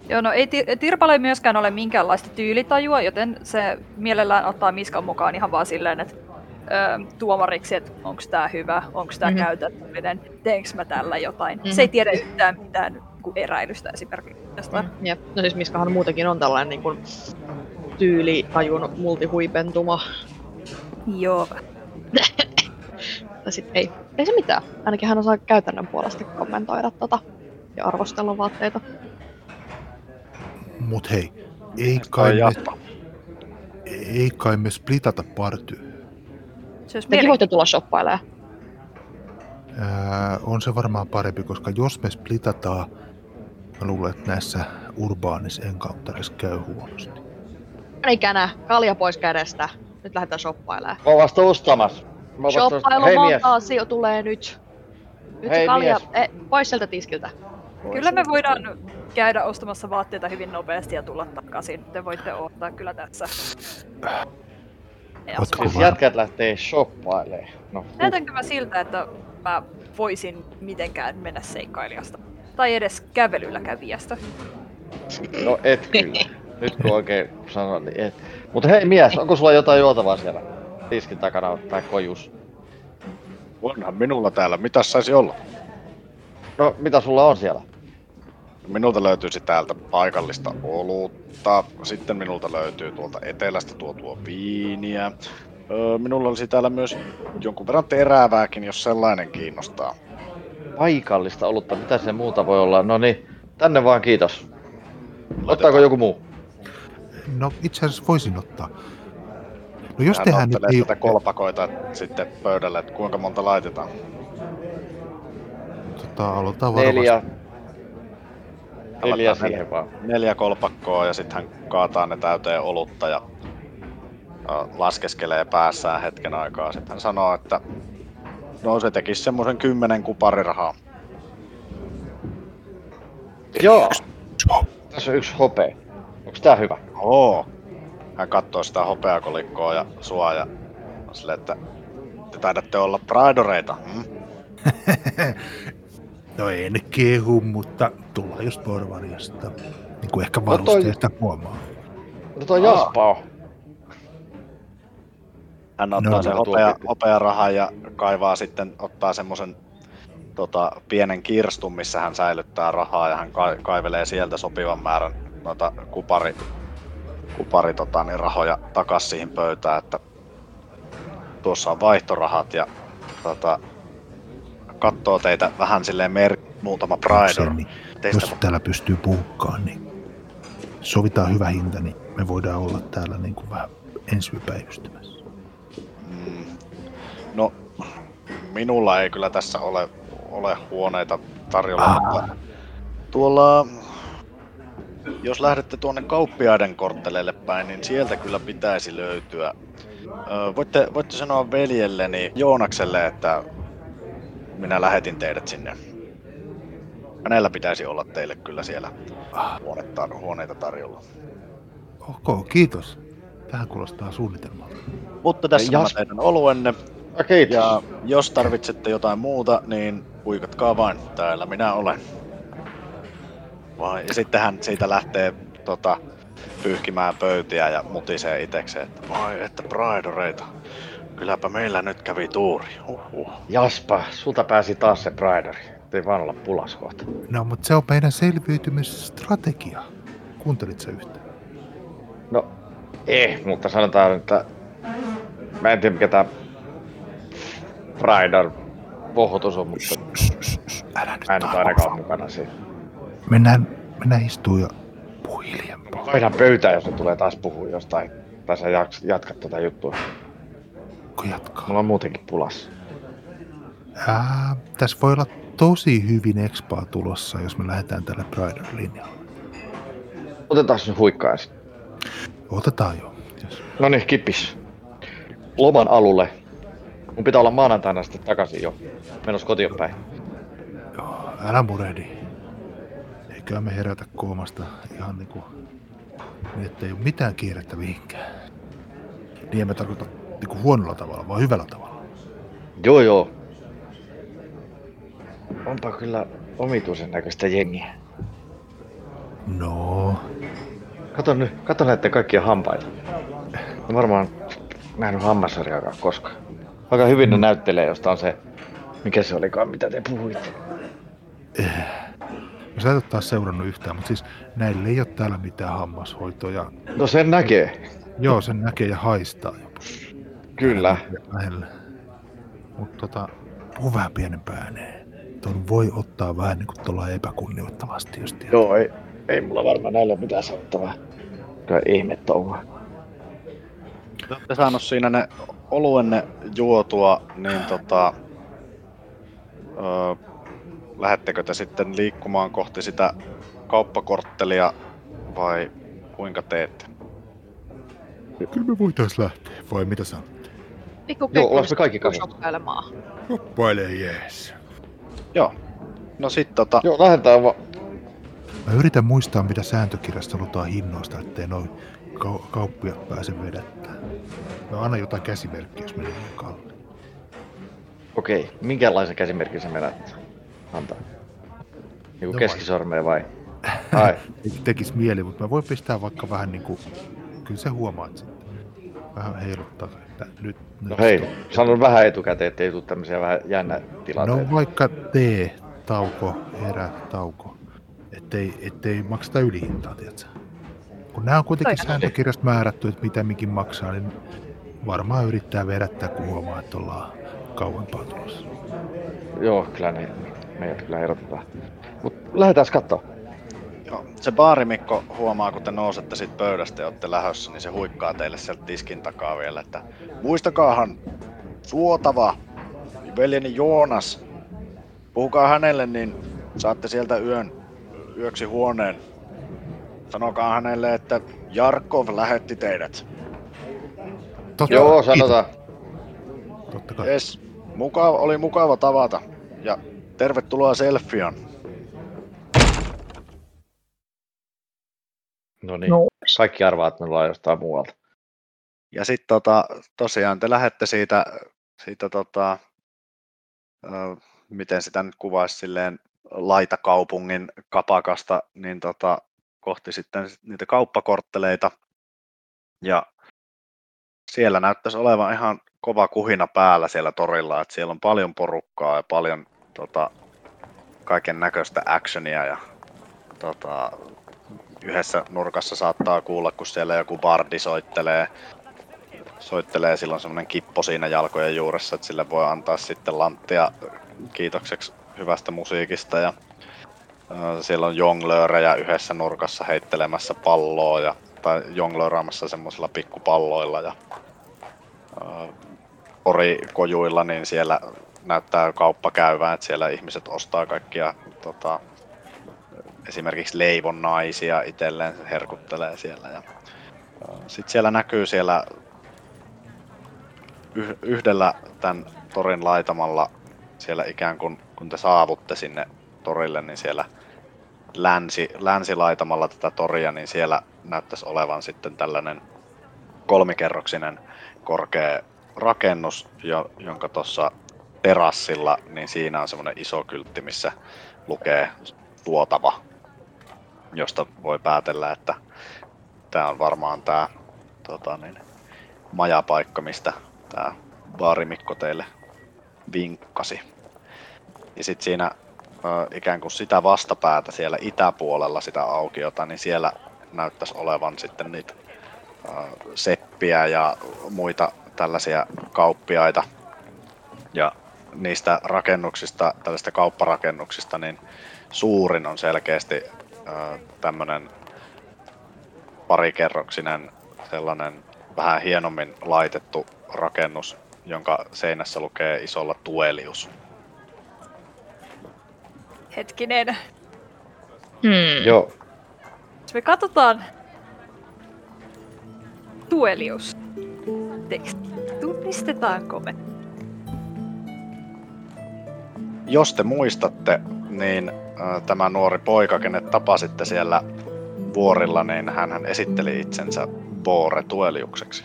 [SPEAKER 4] Joo, no ei Ti- Tirpalle ei myöskään ole minkäänlaista tyylitajua, joten se mielellään ottaa Miskan mukaan ihan vaan silleen, että ö, tuomariksi, että onko tämä hyvä, onko tämä
[SPEAKER 3] Mhm.
[SPEAKER 4] mm-hmm. käytettävinen, teenkö mä tällä jotain.
[SPEAKER 3] Mhm.
[SPEAKER 4] Se ei tiedä yhtään mitään eräilystä esimerkiksi. Mm.
[SPEAKER 3] Jep. No siis Miskahan muutenkin on tällainen niin kuin, tyylitajun multihuipentuma.
[SPEAKER 4] Joo.
[SPEAKER 3] Tai sit ei. Ei se mitään. Ainakin hän osaa käytännön puolesta kommentoida tota ja arvostella vaatteita.
[SPEAKER 1] Mut hei, ei kai, me, ei kai me splitata partyy.
[SPEAKER 4] Se olisi
[SPEAKER 3] Tekin voitte tulla shoppailemaan.
[SPEAKER 1] Ää, on se varmaan parempi, koska jos me splitataan, mä luulen, että näissä urbaanis encounterissa käy huonosti.
[SPEAKER 3] Ikänä, kalja pois kädestä. Nyt lähdetään shoppailemaan.
[SPEAKER 5] Mä oon vasta ostamassa.
[SPEAKER 3] Shoppailu
[SPEAKER 5] Hei mies,
[SPEAKER 3] monta asia tulee nyt. Nyt
[SPEAKER 5] Hei,
[SPEAKER 3] se kalja, eh, pois sieltä tiskiltä.
[SPEAKER 4] Kyllä me voidaan käydä ostamassa vaatteita hyvin nopeasti ja tulla takaisin. Te voitte odottaa kyllä tässä.
[SPEAKER 5] Siis jätkät lähtee shoppailemaan. No, huh.
[SPEAKER 4] Näytänkö mä siltä, että mä voisin mitenkään mennä seikkailijasta? Tai edes kävelyllä kävijästä?
[SPEAKER 5] no et kyllä. Nyt kun oikein sanon, niin et. Mutta hei mies, onko sulla jotain juotavaa siellä? Tiskin takana tai kojus.
[SPEAKER 7] Onhan minulla täällä, mitä saisi olla?
[SPEAKER 5] No, mitä sulla on siellä?
[SPEAKER 7] Minulta löytyisi täältä paikallista olutta, sitten minulta löytyy tuolta etelästä tuotua viiniä. Öö, minulla olisi täällä myös jonkun verran terävääkin, jos sellainen kiinnostaa.
[SPEAKER 5] Paikallista olutta, mitä se muuta voi olla? No niin, tänne vaan kiitos. Ottaako joku muu?
[SPEAKER 1] No itse asiassa voisin ottaa. No jos
[SPEAKER 7] Hän
[SPEAKER 1] tehdään nyt
[SPEAKER 7] ottelee
[SPEAKER 1] ei...
[SPEAKER 7] tätä kolpakoita sitten pöydälle, että kuinka monta laitetaan.
[SPEAKER 1] Tota, aloitetaan varovasti.
[SPEAKER 5] Neljä. Neljä siihen vaan.
[SPEAKER 7] Neljä kolpakkoa ja sitten hän kaataa ne täyteen olutta ja laskeskelee päässään hetken aikaa. Sitten hän sanoo, että no se tekisi semmoisen kymmenen kuparirahaa.
[SPEAKER 5] Joo. Tässä on yksi hopea. Onks tää hyvä?
[SPEAKER 7] Oo. Hän katsoo sitä hopeakolikkoa ja sua ja on silleen, että te taidatte olla praidoreita. Hmm?
[SPEAKER 1] No ei ne kehu, mutta tullaan just porvariasta. Niin kuin ehkä
[SPEAKER 5] No toi-
[SPEAKER 1] varusteesta huomaa.
[SPEAKER 5] No toi. Jaspa on.
[SPEAKER 7] Hän ottaa
[SPEAKER 1] No,
[SPEAKER 7] sen
[SPEAKER 5] no,
[SPEAKER 7] hopea, hopearahan ja kaivaa sitten, ottaa semmoisen tota, pienen kirstun, missä hän säilyttää rahaa ja hän ka- kaivelee sieltä sopivan määrän noita kupari, kupari tota, niin rahoja takas siihen pöytään, että tuossa on vaihtorahat ja tota, katsoo teitä vähän silleen mer- muutama Praedor.
[SPEAKER 1] Niin,
[SPEAKER 7] Teistä
[SPEAKER 1] jos täällä pystyy puhukkaan, niin sovitaan hyvä hinta, niin me voidaan olla täällä niin kuin vähän ensipäivystämässä.
[SPEAKER 7] Mm. No, minulla ei kyllä tässä ole, ole huoneita tarjolla,
[SPEAKER 1] Ah.
[SPEAKER 7] mutta tuolla, jos lähdette tuonne kauppiaiden kortteleille päin, niin sieltä kyllä pitäisi löytyä. Ö, voitte, voitte sanoa veljelleni Joonakselle, että minä lähetin teidät sinne. Hänellä pitäisi olla teille kyllä siellä huonetta, huoneita tarjolla.
[SPEAKER 1] Ok, kiitos. Tähän kuulostaa suunnitelmalta.
[SPEAKER 7] Mutta tässä
[SPEAKER 5] Jas-
[SPEAKER 7] on teidän oluenne.
[SPEAKER 5] No, kiitos.
[SPEAKER 7] Ja jos tarvitsette jotain muuta, niin puikatkaa vain. Täällä minä olen. Vai, ja sitten hän siitä lähtee tota, pyyhkimään pöytiä ja mutisee itekseen, että vai että praidoreita. Kylläpä meillä nyt kävi tuuri. Uhuh.
[SPEAKER 5] Jaspa, sulta pääsi taas se Brideri. Ei vaan olla pulas kohta.
[SPEAKER 1] No, mutta se on meidän selviytymisstrategia. Kuuntelit sä yhtään?
[SPEAKER 5] No, ei, mutta sanotaan, että mä en tiedä mikä tää Bridar vohotus on, mutta
[SPEAKER 1] Älä nyt
[SPEAKER 5] mä en nyt ainakaan mukana siinä.
[SPEAKER 1] Mennään, mennään istuu ja puhu hiljempaa.
[SPEAKER 5] Vaihdan pöytää, jos ne tulee taas puhua jostain. Tai sä jatkat tätä juttua.
[SPEAKER 1] Kun jatkaa.
[SPEAKER 5] Mulla on muutenkin pulas.
[SPEAKER 1] Ää, tässä voi olla tosi hyvin expaa tulossa, jos me lähdetään tälle Brider-linjalle.
[SPEAKER 5] Otetaan nyt huikkaa ensin.
[SPEAKER 1] Otetaan jo. Yes.
[SPEAKER 5] No niin, kippis. Loman alulle. Mun pitää olla maanantaina sitten takaisin jo. Menossa kotiin päin.
[SPEAKER 1] Joo, älä murehdi. Eiköhän me herätä koomasta ihan niinku, niin ettei ole mitään kiirettä mihinkään. Niin en mä tarkoita niinku huonolla tavalla, vaan hyvällä tavalla.
[SPEAKER 5] Joo joo. Onpa kyllä omituisen näköistä jengiä.
[SPEAKER 1] No,
[SPEAKER 5] Kato nyt, kato näitä kaikkia hampaita. En varmaan nähnyt hammassarjaakaan koskaan. Aika hyvin ne näyttelee, josta on se... Mikä se olikaan, mitä te puhuitte?
[SPEAKER 1] no sä et ole taas seurannut yhtään, mutta siis näillä ei ole täällä mitään hammashoitoja.
[SPEAKER 5] No sen näkee.
[SPEAKER 1] Joo, sen näkee ja haistaa jopa.
[SPEAKER 5] Kyllä.
[SPEAKER 1] Lähellä. Mutta tota, puhu vähän pienempään ääneen. Tuon voi ottaa vähän niin kuin tuolla epäkunnioittavasti, jos tiedät.
[SPEAKER 5] Joo, ei, ei mulla varmaan näillä ole mitään sanottavaa. Kyllä ihme touhua.
[SPEAKER 7] Te olette saanut siinä ne oluenne juotua, niin tota... Öö, lähettekö te sitten liikkumaan kohti sitä kauppakorttelia vai kuinka teette?
[SPEAKER 1] Kyllä me voitais lähteä, vai mitä sanot?
[SPEAKER 3] Pikku
[SPEAKER 5] Joo, ollaanko me kaikki kasassa?
[SPEAKER 3] shoppailemaan.
[SPEAKER 1] Oppaile jees.
[SPEAKER 7] Joo. No sit tota...
[SPEAKER 5] Joo, lähdetään vaan.
[SPEAKER 1] Mä yritän muistaa, mitä sääntökirjasta lutaan hinnoista, ettei noin kau- kauppiat pääse vedättää. Mä annan jotain käsimerkkiä, jos menee liian kalliin.
[SPEAKER 5] Okei, minkälaisen käsimerkin sä menät antaa? Joku
[SPEAKER 1] No
[SPEAKER 5] keskisormea vai? Ai,
[SPEAKER 1] Ei tekis mieli, mutta mä voin pistää vaikka vähän niinku... Kyllä se huomaat sitten. Vähän heiluttaa, että nyt...
[SPEAKER 5] no
[SPEAKER 1] nyt
[SPEAKER 5] hei, sanon vähän etukäteen, ettei tule tämmöisiä vähän jännä
[SPEAKER 1] No
[SPEAKER 5] tilanteita.
[SPEAKER 1] vaikka T, tauko, erä, tauko. Ettei, ettei makseta ylihintaa, tiedätkö? Kun nämä on kuitenkin
[SPEAKER 4] Toi.
[SPEAKER 1] sääntökirjasta määrätty, että mitä mikin maksaa, niin varmaan yrittää vedättää, kun huomaa, että ollaan kauempaa tulossa.
[SPEAKER 5] Joo, kyllä ne, meidät kyllä erotetaan. Mut lähdetään kattoo.
[SPEAKER 7] Joo, se baarimikko huomaa, kun te nousette siitä pöydästä ja olette lähössä, niin se huikkaa teille sieltä tiskin takaa vielä, että muistakaahan, suotava, veljeni Joonas, puhukaa hänelle, niin saatte sieltä yön, yöksi huoneen. Sanokaa hänelle, että Jarkov lähetti teidät.
[SPEAKER 1] Totta,
[SPEAKER 5] Joo, sanotaan.
[SPEAKER 1] Totta kai.
[SPEAKER 7] Yes, mukava, oli mukava tavata ja tervetuloa Selfion.
[SPEAKER 5] No niin,
[SPEAKER 4] No.
[SPEAKER 5] kaikki arvaa, että me ollaan jostain muualta.
[SPEAKER 7] Ja sitten tota, tosiaan te lähette siitä, siitä tota, ö, miten sitä nyt kuvaisi silleen laitakaupungin kapakasta, niin tota, kohti sitten niitä kauppakortteleita. Ja siellä näyttäisi olevan ihan kova kuhina päällä siellä torilla, että siellä on paljon porukkaa ja paljon tota, kaiken näköistä actionia ja tota, yhdessä nurkassa saattaa kuulla, kun siellä joku bardi soittelee soittelee silloin semmoinen kippo siinä jalkojen juuressa, että sille voi antaa sitten lanttia kiitokseksi hyvästä musiikista ja ö, siellä on jonglöörejä yhdessä nurkassa heittelemässä palloa ja, tai jonglööraamassa semmoisilla pikkupalloilla ja ö, orikojuilla, niin siellä näyttää kauppa käyvän, että siellä ihmiset ostaa kaikkia tota, esimerkiksi leivon naisia itselleen herkuttelee siellä ja sitten siellä näkyy siellä yh- yhdellä tämän torin laitamalla siellä ikään kuin kun te saavutte sinne torille, niin siellä länsi, länsilaitamalla tätä toria, niin siellä näyttäisi olevan sitten tällainen kolmikerroksinen korkea rakennus, jo, jonka tuossa terassilla, niin siinä on semmoinen iso kyltti, missä lukee tuotava, josta voi päätellä, että tämä on varmaan tämä tota niin, majapaikka, mistä tämä baarimikko teille vinkkasi. Ja sitten siinä ikään kuin sitä vastapäätä siellä itäpuolella sitä aukiota, niin siellä näyttäisi olevan sitten niitä seppiä ja muita tällaisia kauppiaita. Ja niistä rakennuksista, tällaista kaupparakennuksista, niin suurin on selkeästi tämmöinen parikerroksinen sellainen vähän hienommin laitettu rakennus, jonka seinässä lukee isolla Tuelius.
[SPEAKER 4] Hetkinen.
[SPEAKER 3] Hmm.
[SPEAKER 5] Joo,
[SPEAKER 4] Jos me katsotaan Tuelius teksti. Tunnistetaanko me?
[SPEAKER 7] Jos te muistatte, niin äh, tämä nuori poika, kenet tapasitte siellä vuorilla, niin hän esitteli itsensä Boore Tueliukseksi.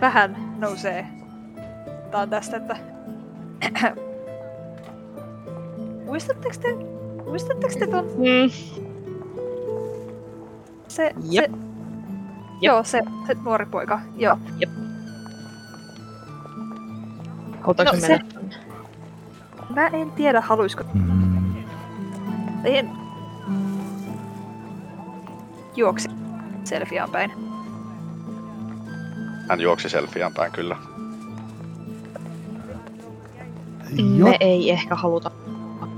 [SPEAKER 4] Vähän nousee. Tää on tästä, että... Muistatteko te? Muistatteko te ton?
[SPEAKER 3] Mm.
[SPEAKER 4] Se,
[SPEAKER 3] Jep.
[SPEAKER 4] se, Joo, se, se nuori poika. Joo.
[SPEAKER 3] Halutaanko
[SPEAKER 4] No,
[SPEAKER 3] no,
[SPEAKER 4] se-? Mä en tiedä, haluisko.
[SPEAKER 1] Mm,
[SPEAKER 4] En. Juoksi selfiaan päin.
[SPEAKER 7] Hän juoksi selfiaan päin kyllä.
[SPEAKER 1] joo,
[SPEAKER 3] Me ei ehkä haluta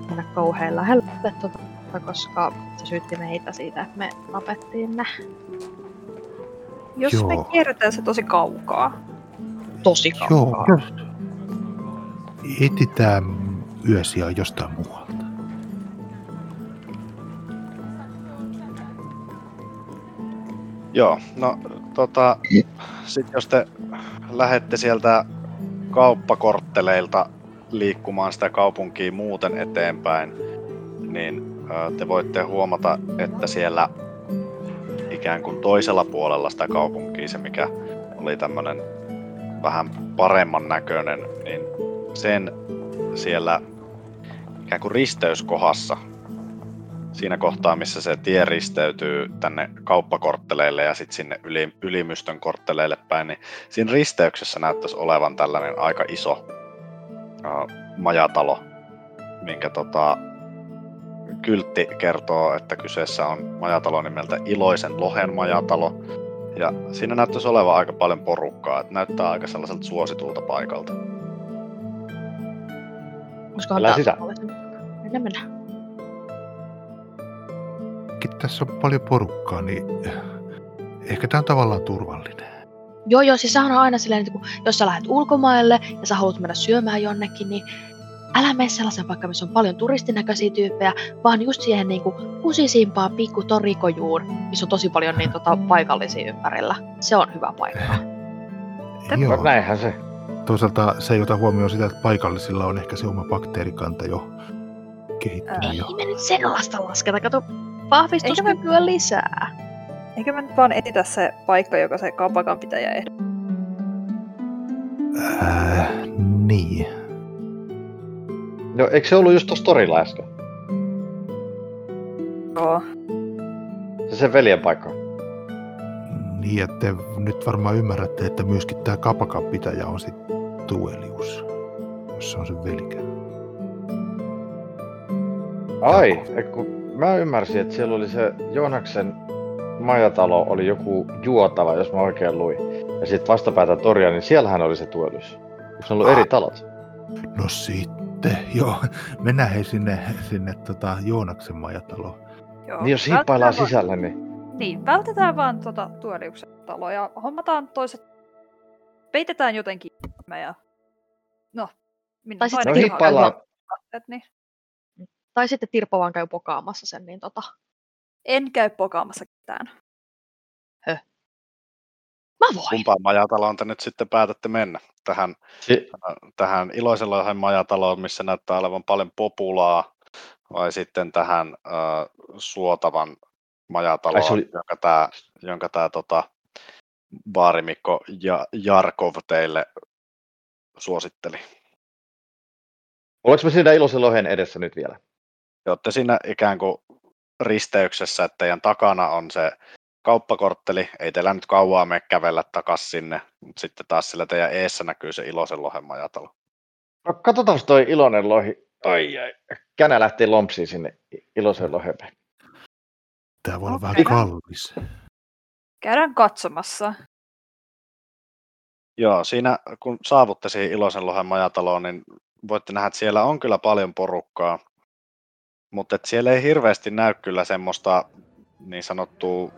[SPEAKER 3] mennä kauhean lähelle tota, koska se syytti meitä siitä, että me tapettiin ne
[SPEAKER 4] Jos
[SPEAKER 1] Joo.
[SPEAKER 4] me kierretään se tosi kaukaa.
[SPEAKER 3] tosi
[SPEAKER 1] joo,
[SPEAKER 3] kaukaa.
[SPEAKER 1] just. Etitään yösiä jostain muualta.
[SPEAKER 7] Joo, no tota, sit jos te lähette sieltä kauppakortteleilta liikkumaan sitä kaupunkia muuten eteenpäin, niin te voitte huomata, että siellä ikään kuin toisella puolella sitä kaupunkia, se mikä oli tämmönen vähän paremman näköinen, niin sen siellä ikään kuin risteyskohdassa siinä kohtaa, missä se tie risteytyy tänne kauppakortteleille ja sitten sinne yli, ylimystön kortteleille päin, niin siinä risteyksessä näyttäisi olevan tällainen aika iso uh, majatalo, minkä tota, kyltti kertoo, että kyseessä on majatalo nimeltä Iloisen Lohen majatalo. Ja siinä näyttäisi olevan aika paljon porukkaa, että näyttää aika sellaiselta suositulta paikalta.
[SPEAKER 3] Olisikohan
[SPEAKER 5] Mennään
[SPEAKER 3] tää
[SPEAKER 5] sisään.
[SPEAKER 3] Mennään, mennään.
[SPEAKER 1] Tässä on paljon porukkaa, niin ehkä tämä on tavallaan turvallinen.
[SPEAKER 3] Joo, joo, siis sehän on aina silleen, että kun, jos sä lähdet ulkomaille ja sä haluat mennä syömään jonnekin, niin älä mene sellaisen paikkaan, missä on paljon turistinäköisiä tyyppejä, vaan just siihen niin kuin kusisimpaan pikku torikojuun, missä on tosi paljon niin, tota, paikallisia ympärillä. Se on hyvä paikka.
[SPEAKER 5] no näinhän se.
[SPEAKER 1] Toisaalta se ei ota huomioon sitä, että paikallisilla on ehkä se oma bakteerikanta jo kehittynyt.
[SPEAKER 4] Ää,
[SPEAKER 1] jo.
[SPEAKER 3] Ei me nyt sellaista lasketa, kato vahvistuskykyä lisää.
[SPEAKER 4] Eikö me nyt vaan etitä se paikka, joka se kaupakan pitäjä ehdottaa?
[SPEAKER 1] Äh, niin.
[SPEAKER 5] No, eikö se ollut just tuossa torilla äsken?
[SPEAKER 4] Joo.
[SPEAKER 5] Se sen veljen paikka.
[SPEAKER 1] Niin, että te nyt varmaan ymmärrätte, että myöskin tämä kapakan pitäjä on sitten Tuelius, jos se on sen velkä.
[SPEAKER 5] Ai, kun mä ymmärsin, että siellä oli se Joonaksen majatalo, oli joku juotava, jos mä oikein luin. Ja sitten vastapäätä toria, niin siellähän oli se tuolys. Onko se ollut eri talot?
[SPEAKER 1] No sitten, joo. Mennään hei sinne, sinne tota Joonaksen majataloon.
[SPEAKER 4] Joo.
[SPEAKER 5] Niin jos hiippaillaan
[SPEAKER 4] Vältetään
[SPEAKER 5] sisälle, niin...
[SPEAKER 4] Vaan, niin, vältetään vaan tuota Tuoliuksen taloa ja hommataan toiset... Peitetään jotenkin mä ja... No, minä
[SPEAKER 3] Tai sit
[SPEAKER 5] No hiippaillaan...
[SPEAKER 4] niin.
[SPEAKER 3] Tai sitten Tirppo vaan käy pokaamassa sen, niin tota...
[SPEAKER 4] En käy pokaamassa ketään.
[SPEAKER 3] Mä voin.
[SPEAKER 7] Kumpaan majataloon te nyt sitten päätätte mennä? Tähän,
[SPEAKER 5] Si-
[SPEAKER 7] tähän Iloisella majataloon, missä näyttää olevan paljon populaa, vai sitten tähän äh, Suotavan majataloon,
[SPEAKER 5] Ai oli-
[SPEAKER 7] jonka tämä jonka tää, tota, baarimikko ja Jarkov teille suositteli.
[SPEAKER 5] Oliko me siinä iloisen lohen edessä nyt vielä?
[SPEAKER 7] Te olette siinä ikään kuin risteyksessä, että teidän takana on se kauppakortteli. Ei teillä nyt kauaa mene kävellä takas sinne, mutta sitten taas sillä teidän eessä näkyy se Ilosen lohen majatalo.
[SPEAKER 5] No katsotaan toi iloinen lohi. Ai ai. Känä lähtee lompsiin sinne iloisen loheen.
[SPEAKER 1] Tää voi olla vähän
[SPEAKER 4] Okei.
[SPEAKER 1] kallis.
[SPEAKER 4] Käydään katsomassa.
[SPEAKER 7] Joo, siinä kun saavutte siihen Ilosen lohen majataloon, niin voitte nähdä, että siellä on kyllä paljon porukkaa. Mutta et siellä ei hirveästi näy kyllä semmoista niin sanottua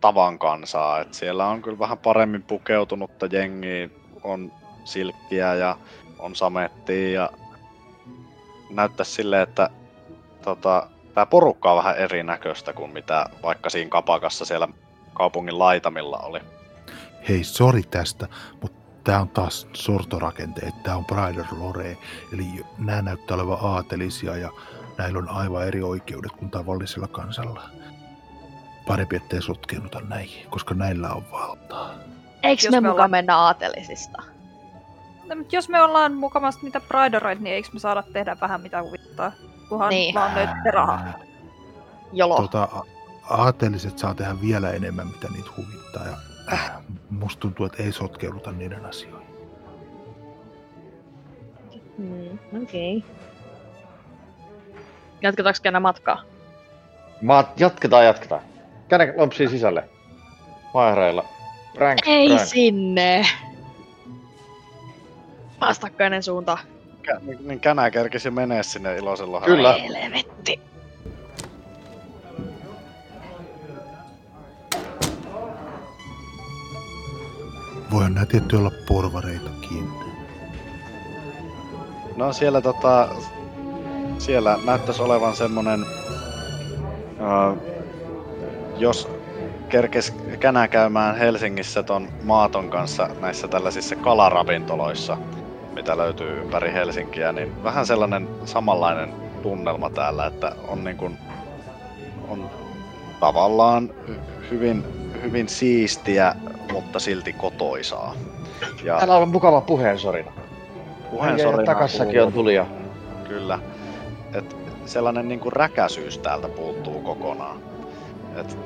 [SPEAKER 7] tavan kansaa. Et siellä on kyllä vähän paremmin pukeutunutta jengiä, on silkkiä ja on samettia ja näyttää silleen, että tota, tämä porukka on vähän erinäköistä kuin mitä vaikka siinä kapakassa siellä kaupungin laitamilla oli.
[SPEAKER 1] Hei, sori tästä, mutta tää on taas sortorakenteet. Tää on Brider Lore. Eli nämä näyttää olevan aatelisia ja näillä on aivan eri oikeudet kuin tavallisella kansalla. Parempi, ettei sotkeenuta näihin, koska näillä on valtaa.
[SPEAKER 3] Eikö
[SPEAKER 4] Jos
[SPEAKER 3] me
[SPEAKER 4] me
[SPEAKER 3] mukaan
[SPEAKER 4] ollaan-
[SPEAKER 3] mennä aatelisista?
[SPEAKER 4] No, mutta jos me ollaan mukamassa niitä Prideroita, niin eikö me saada tehdä vähän mitä huvittaa? Kunhan
[SPEAKER 3] Niin.
[SPEAKER 4] vaan löytyy rahaa.
[SPEAKER 3] Jolo.
[SPEAKER 1] Tota, aateliset saa tehdä vielä enemmän, mitä niitä huvittaa. Ja, musta tuntuu, että ei sotkeuduta niiden asioihin.
[SPEAKER 3] Hmm, okei. Okay. Jatketaanko känä matkaa?
[SPEAKER 5] Mä jatketaan, jatketaan. Känä lompsii sisälle. Vaireilla. Prank,
[SPEAKER 3] Ei
[SPEAKER 5] prank.
[SPEAKER 3] sinne! Vastakkainen suunta.
[SPEAKER 7] Kä- niin känä kerkisi menee sinne lohen
[SPEAKER 5] Kyllä.
[SPEAKER 3] Helvetti.
[SPEAKER 1] Voihan nämä tietty olla porvareitakin.
[SPEAKER 7] No siellä tota, siellä näyttäisi olevan semmonen, uh, jos kerkes känä käymään Helsingissä ton Maaton kanssa näissä tällaisissa kalaravintoloissa, mitä löytyy ympäri Helsinkiä, niin vähän sellainen samanlainen tunnelma täällä, että on niin kuin, on tavallaan hy- hyvin, hyvin siistiä, mutta silti kotoisaa. Ja
[SPEAKER 5] Täällä on mukava puheensorina.
[SPEAKER 7] puheensorinaa
[SPEAKER 5] Takassakin on tulija.
[SPEAKER 7] Kyllä. Et sellainen niinku räkäisyys täältä puuttuu kokonaan. Et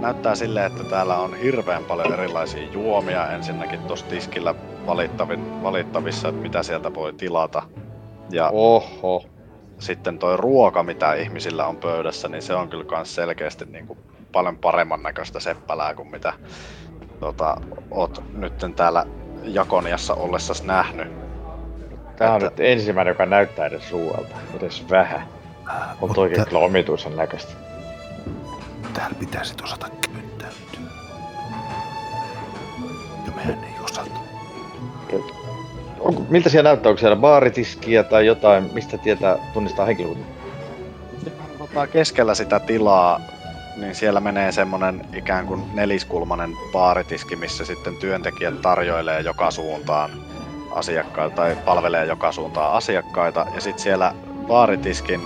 [SPEAKER 7] näyttää silleen, että täällä on hirveän paljon erilaisia juomia ensinnäkin tuossa tiskillä valittavin, valittavissa, että mitä sieltä voi tilata. Ja
[SPEAKER 5] Oho.
[SPEAKER 7] sitten toi ruoka, mitä ihmisillä on pöydässä, niin se on kyllä kans selkeästi niinku paljon paremman näköistä seppälää kuin mitä tota, oot nytten täällä Jakoniassa ollessas nähnyt.
[SPEAKER 5] Tää on
[SPEAKER 7] Että-
[SPEAKER 5] nyt ensimmäinen, joka näyttää edes ruoalta. Edes vähän. On
[SPEAKER 1] Mut
[SPEAKER 5] toikin kyllä omituisen näköistä.
[SPEAKER 1] Täällä pitäisi osata käyttäytyä. Ja mehän ei osata.
[SPEAKER 5] Onko, miltä siellä näyttää? Onko siellä baaritiskiä tai jotain? Mistä tietää tunnistaa henkilökunnan?
[SPEAKER 7] tota, keskellä sitä tilaa, niin siellä menee semmonen ikään kuin neliskulmanen baaritiski, missä sitten työntekijät tarjoilee joka suuntaan asiakkaita tai palvelee joka suuntaan asiakkaita. Ja sitten siellä baaritiskin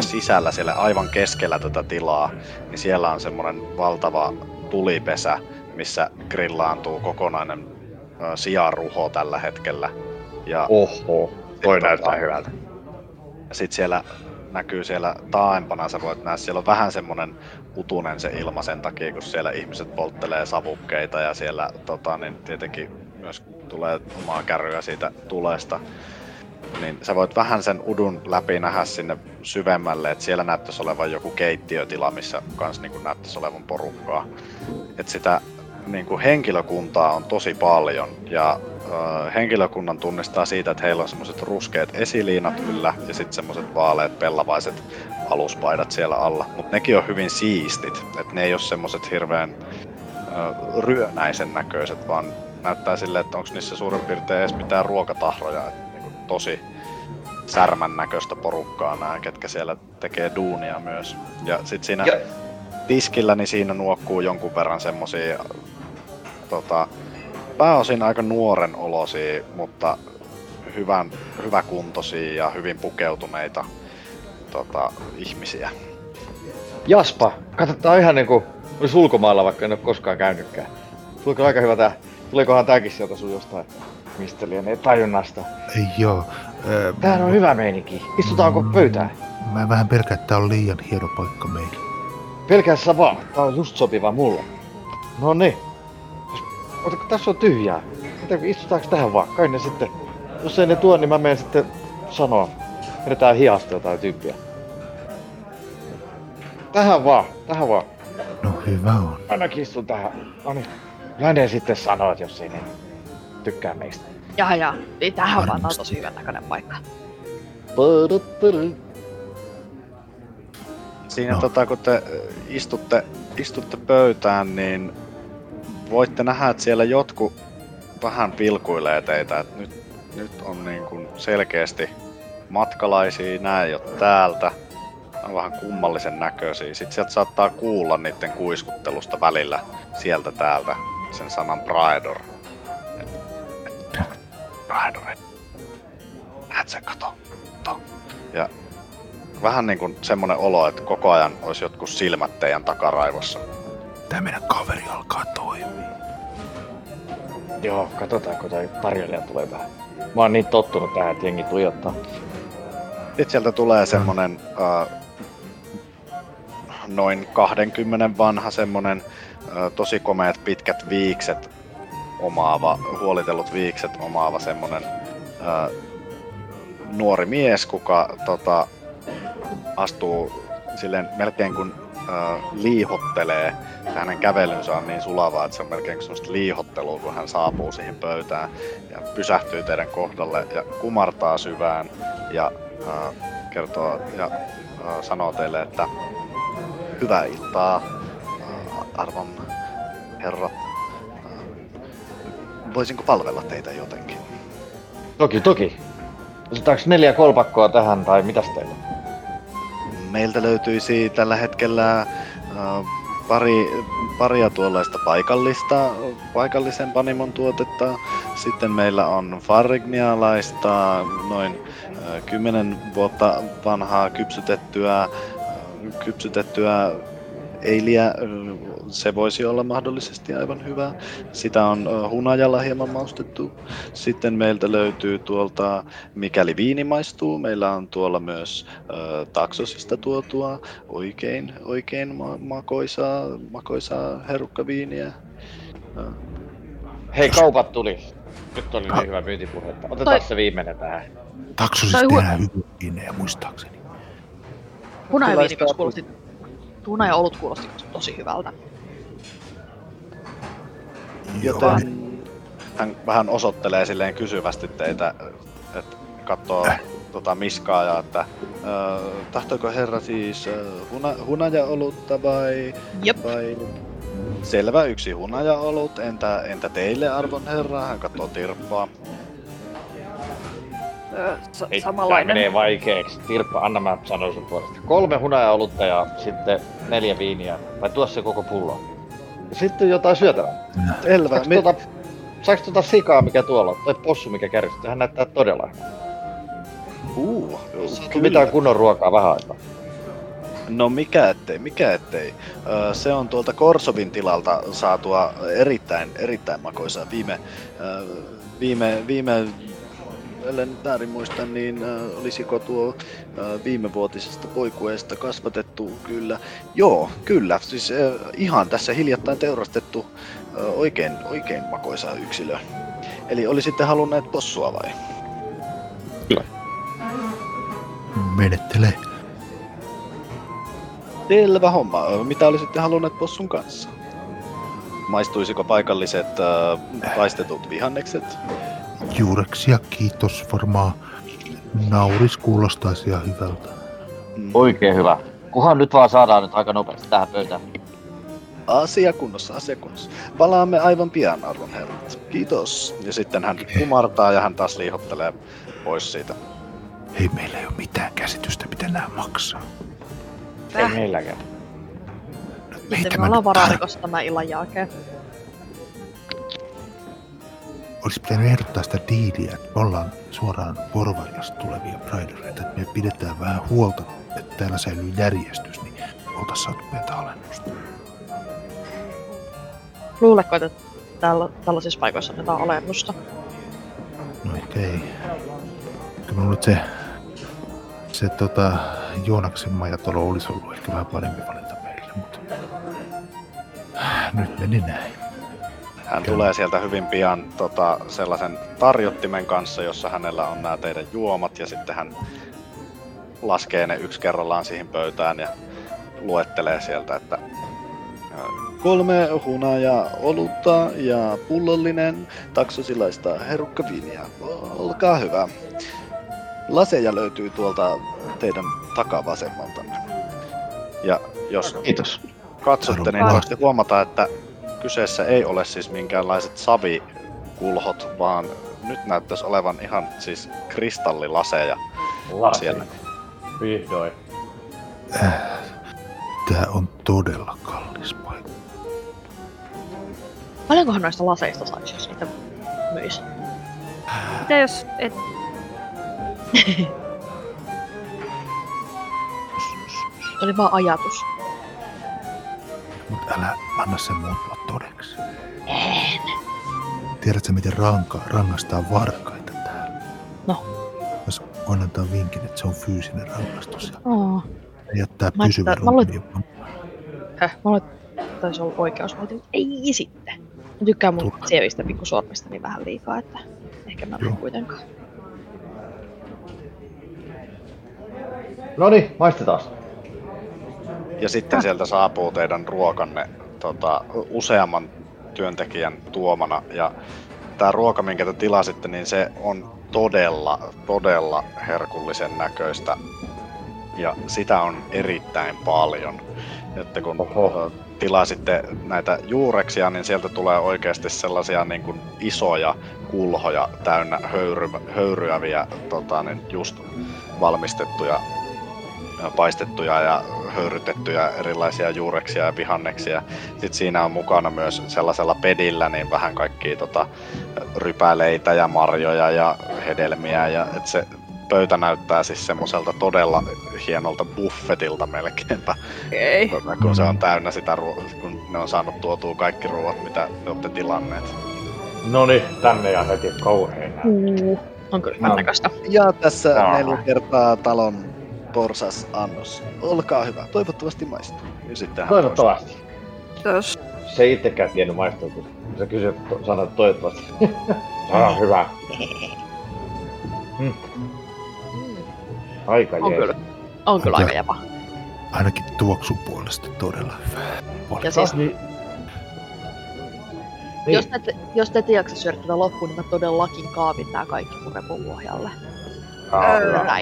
[SPEAKER 7] sisällä, siellä aivan keskellä tätä tilaa, niin siellä on semmonen valtava tulipesä, missä grillaantuu kokonainen ö, sianruho tällä hetkellä. Ja
[SPEAKER 5] Oho. Toi
[SPEAKER 7] Tota-
[SPEAKER 5] näyttää hyvältä.
[SPEAKER 7] ja sitten siellä näkyy siellä taaempana, sä voit nähdä, siellä on vähän semmonen utunen se ilma sen takia, kun siellä ihmiset polttelee savukkeita ja siellä tota, niin tietenkin myös tulee omaa kärryä siitä tulesta. Niin sä voit vähän sen udun läpi nähdä sinne syvemmälle, että siellä näyttäisi olevan joku keittiötila, missä kans niin näyttäisi olevan porukkaa. Et sitä niin kuin henkilökuntaa on tosi paljon ja ö, henkilökunnan tunnistaa siitä, että heillä on semmoiset ruskeat esiliinat yllä ja sitten semmoiset vaaleat pellavaiset aluspaidat siellä alla. Mutta nekin on hyvin siistit, että ne ei ole semmoiset hirveän ryönäisen näköiset, vaan näyttää silleen, että onko niissä suurin piirtein edes mitään ruokatahroja. Et niinku tosi särmän näköistä porukkaa nämä, ketkä siellä tekee duunia myös. Ja sitten siinä
[SPEAKER 5] Ja-
[SPEAKER 7] tiskillä, niin siinä nuokkuu jonkun verran semmosia tota, pääosin aika nuoren olosia, mutta hyvän, hyväkuntoisia ja hyvin pukeutuneita tota, ihmisiä.
[SPEAKER 5] Jaspa, katsotaan ihan niinku olisi ulkomailla, vaikka en ole koskaan käynytkään. Tuliko aika hyvä tää? Tulikohan tääkin sieltä sun jostain mistä lienee tajunnasta?
[SPEAKER 1] Ei joo. Ää,
[SPEAKER 5] Täällä on hyvä meininki. Istutaanko pöytään?
[SPEAKER 1] Mä vähän pelkään, että tää on liian hieno paikka meille.
[SPEAKER 5] Pelkää sä vaan, tää on just sopiva mulle. No niin. Ota, kun tässä on tyhjää. Mitä, istutaanko tähän vaan? Kai ne sitten... Jos ei ne tuo, niin mä menen sitten sanoa. Vedetään hiasta jotain tyyppiä. Tähän vaan, tähän vaan.
[SPEAKER 1] No hyvä on.
[SPEAKER 5] Ainakin istun tähän. No niin. Ne sitten että jos ei ne tykkää meistä.
[SPEAKER 3] Jaha, ja niin tähän vaan tää on
[SPEAKER 1] Varmasti.
[SPEAKER 3] tosi hyvän näköinen paikka.
[SPEAKER 7] Siinä
[SPEAKER 1] No.
[SPEAKER 7] tota, kun te ö, istutte, istutte pöytään, niin voitte nähdä, että siellä jotkut vähän pilkuilee teitä. Et nyt, nyt on niin kuin selkeästi matkalaisia, nämä ei ole täältä. On vähän kummallisen näköisiä. Sitten sieltä saattaa kuulla niiden kuiskuttelusta välillä sieltä täältä sen sanan Praedor. Praedor, et- näet sä, kato, kato. Ja vähän niin kuin semmonen olo, että koko ajan olisi jotkut silmät teidän takaraivossa.
[SPEAKER 1] Tää meidän kaveri alkaa toimia.
[SPEAKER 5] Joo, katsotaan kun toi tarjoilija tulee tähän. Mä oon niin tottunut tähän, että jengi tuijottaa.
[SPEAKER 7] Sitten sieltä tulee semmonen äh, noin 20 vanha semmonen tosi komeat pitkät viikset omaava, huolitellut viikset omaava semmonen nuori mies, kuka tota, astuu silleen melkein kun äh, liihottelee. Hänen kävelynsä on niin sulavaa, että se on melkein semmoista liihottelua, kun hän saapuu siihen pöytään ja pysähtyy teidän kohdalle ja kumartaa syvään ja äh, kertoo ja äh, sanoo teille, että hyvää iltaa, arvon herrat. Äh, voisinko palvella teitä jotenkin?
[SPEAKER 5] Toki, toki. Otetaanko neljä kolpakkoa tähän tai mitäs teillä?
[SPEAKER 7] Meiltä löytyisi tällä hetkellä äh, pari, paria tuollaista paikallista, paikallisen panimon tuotetta. Sitten meillä on farignialaista, noin äh, 10 vuotta vanhaa kypsytettyä, kypsytettyä eiliä. Se voisi olla mahdollisesti aivan hyvä. Sitä on hunajalla hieman maustettu. Sitten meiltä löytyy tuolta, mikäli viini maistuu, meillä on tuolla myös äh, taksosista tuotua oikein, oikein ma- makoisaa, makoisaa herukkaviiniä. Äh,
[SPEAKER 5] Hei, kaupat tuli. Nyt oli niin hyvä myyntipuhetta. Otetaan se viimeinen tähän.
[SPEAKER 1] Taksosista
[SPEAKER 3] hu-
[SPEAKER 1] tehdään hyviä viinejä muistaakseni.
[SPEAKER 3] Huna ja viini kuulosti, huna ja olut kuulosti tosi hyvältä.
[SPEAKER 7] Joten hän vähän osoittelee silleen kysyvästi teitä, että katsoo tota miskaa ja että äh, tahtoiko herra siis äh, huna, hunaja-olutta vai,
[SPEAKER 3] Jep.
[SPEAKER 7] vai Selvä, yksi hunaja-olut. Entä, entä teille, arvon herra? Hän katsoo tirppaa.
[SPEAKER 4] Öö, sa-
[SPEAKER 5] Ei,
[SPEAKER 4] samanlainen.
[SPEAKER 5] menee vaikeaksi. Tirppa, anna mä sanon sun puolesta. Kolme hunaja-olutta ja sitten neljä viiniä. Vai tuo se koko pullo. Ja sitten jotain syötävää.
[SPEAKER 7] Selvä.
[SPEAKER 5] Saaks
[SPEAKER 7] Mi-
[SPEAKER 5] tuota, saaks tuota sikaa, mikä tuolla on? Tai possu, mikä kärjistyy? Hän näyttää todella hyvältä.
[SPEAKER 7] uh,
[SPEAKER 5] Saatko
[SPEAKER 7] kyllä.
[SPEAKER 5] mitään kunnon ruokaa vähän aikaa?
[SPEAKER 7] No mikä ettei, mikä ettei. Se on tuolta Korsovin tilalta saatua erittäin, erittäin makoisaa. Viime, viime, viime ellen nyt väärin muista, niin ö, olisiko tuo ö, viimevuotisesta poikueesta kasvatettu kyllä. Joo, kyllä. Siis ö, ihan tässä hiljattain teurastettu ö, oikein, oikein makoisaa yksilö. Eli olisitte halunneet possua vai?
[SPEAKER 1] Menettele.
[SPEAKER 7] Selvä homma. Mitä olisitte halunneet possun kanssa? Maistuisiko paikalliset äh, paistetut vihannekset?
[SPEAKER 1] Juureksia, kiitos varmaan. Nauris kuulostaisi ihan hyvältä.
[SPEAKER 8] Oikein hyvä. Kuhan nyt vaan saadaan nyt aika nopeasti tähän pöytään.
[SPEAKER 7] Asia kunnossa, asia kunnossa. Palaamme aivan pian, arvon herrat. Kiitos. Ja sitten hän kumartaa ja hän taas liihottelee pois siitä.
[SPEAKER 1] Ei meillä ei ole mitään käsitystä, mitä nämä maksaa.
[SPEAKER 5] Ei
[SPEAKER 4] Täh.
[SPEAKER 5] meilläkään.
[SPEAKER 1] No,
[SPEAKER 3] Sitten
[SPEAKER 1] meitä
[SPEAKER 3] me
[SPEAKER 1] mä
[SPEAKER 3] ollaan
[SPEAKER 1] nyt
[SPEAKER 3] vararikossa tämän illan jälkeen.
[SPEAKER 1] Olisi pitänyt ehdottaa sitä diiliä, että ollaan suoraan porvarjasta tulevia pridereita, että me pidetään vähän huolta, että täällä säilyy järjestys, niin saatu pientä alennusta.
[SPEAKER 3] Luuletko, että tällä, tällaisissa paikoissa annetaan alennusta?
[SPEAKER 1] No ehkä ei. Kyllä mä luulen, että se, se tota, Joonaksen majatalo olisi ollut ehkä vähän parempi valinta meille. mutta nyt meni näin.
[SPEAKER 7] Hän tulee sieltä hyvin pian tota, sellaisen tarjottimen kanssa, jossa hänellä on nämä teidän juomat ja sitten hän laskee ne yksi kerrallaan siihen pöytään ja luettelee sieltä, että kolme hunajaa olutta ja pullollinen taksosilaista herukkaviiniä. Olkaa hyvä. Laseja löytyy tuolta teidän takavasemmalta. Ja jos
[SPEAKER 5] Kiitos.
[SPEAKER 7] katsotte, niin voitte huomata, että kyseessä ei ole siis minkäänlaiset savikulhot, vaan nyt näyttäisi olevan ihan siis kristallilaseja
[SPEAKER 5] Lasi.
[SPEAKER 7] siellä.
[SPEAKER 5] Vihdoin.
[SPEAKER 1] Tää on todella kallis paikka.
[SPEAKER 3] Paljonkohan noista laseista saisi, jos niitä myisi?
[SPEAKER 4] Mitä jos et...
[SPEAKER 3] Se oli vaan ajatus.
[SPEAKER 1] Mutta älä anna sen muuttua todeksi.
[SPEAKER 3] En.
[SPEAKER 1] Tiedätkö, miten ranka, rangaistaan varkaita täällä?
[SPEAKER 3] No.
[SPEAKER 1] Jos voin antaa vinkin, että se on fyysinen rangaistus ja
[SPEAKER 3] Oh.
[SPEAKER 1] jättää
[SPEAKER 3] Mä
[SPEAKER 1] pysyvän
[SPEAKER 3] mä
[SPEAKER 1] ruumiin.
[SPEAKER 3] Häh, mä että taisi olla oikeusvaltio. Ei sitten. Mä tykkään mun
[SPEAKER 1] Turha.
[SPEAKER 3] sievistä pikkusormista niin vähän liikaa, että ehkä mä en kuitenkaan.
[SPEAKER 5] No niin, maistetaan.
[SPEAKER 7] Ja sitten sieltä saapuu teidän ruokanne tota, useamman työntekijän tuomana. Ja tämä ruoka, minkä te tilasitte, niin se on todella, todella herkullisen näköistä. Ja sitä on erittäin paljon. Että kun
[SPEAKER 5] Oho.
[SPEAKER 7] tilasitte näitä juureksia, niin sieltä tulee oikeasti sellaisia niin kuin isoja kulhoja täynnä höyry, höyryäviä tota, niin just valmistettuja ja paistettuja ja höyrytettyjä erilaisia juureksia ja vihanneksia. Sitten siinä on mukana myös sellaisella pedillä niin vähän kaikkia tota, rypäleitä ja marjoja ja hedelmiä. Ja, et se pöytä näyttää siis semmoiselta todella hienolta buffetilta melkeinpä,
[SPEAKER 4] Ei.
[SPEAKER 7] kun se on täynnä sitä, ruo- kun ne on saanut tuotua kaikki ruoat, mitä te olette tilanneet.
[SPEAKER 5] No niin, tänne ja heti kauhean.
[SPEAKER 3] Uh, on kyllä
[SPEAKER 5] No.
[SPEAKER 7] Ja tässä neljä kertaa talon porsas annos. Olkaa hyvä, toivottavasti maistuu. Ja sitten
[SPEAKER 5] Toivottavasti.
[SPEAKER 4] Kiitos.
[SPEAKER 5] Se ei itsekään tiennyt maistua, kun sä kysyt, to, sanoit toivottavasti. Ah, hyvä. Hmm. Aika
[SPEAKER 3] On
[SPEAKER 5] jees.
[SPEAKER 3] kyllä, on kyllä aika jävä.
[SPEAKER 1] Ainakin tuoksun puolesta todella hyvä.
[SPEAKER 3] Ja siis,
[SPEAKER 5] niin.
[SPEAKER 3] jos,
[SPEAKER 5] Niin.
[SPEAKER 3] te, ette- jos te ette jaksa syödä tätä loppuun, niin mä todellakin kaavin tää kaikki mun repun pohjalle.
[SPEAKER 5] Ah,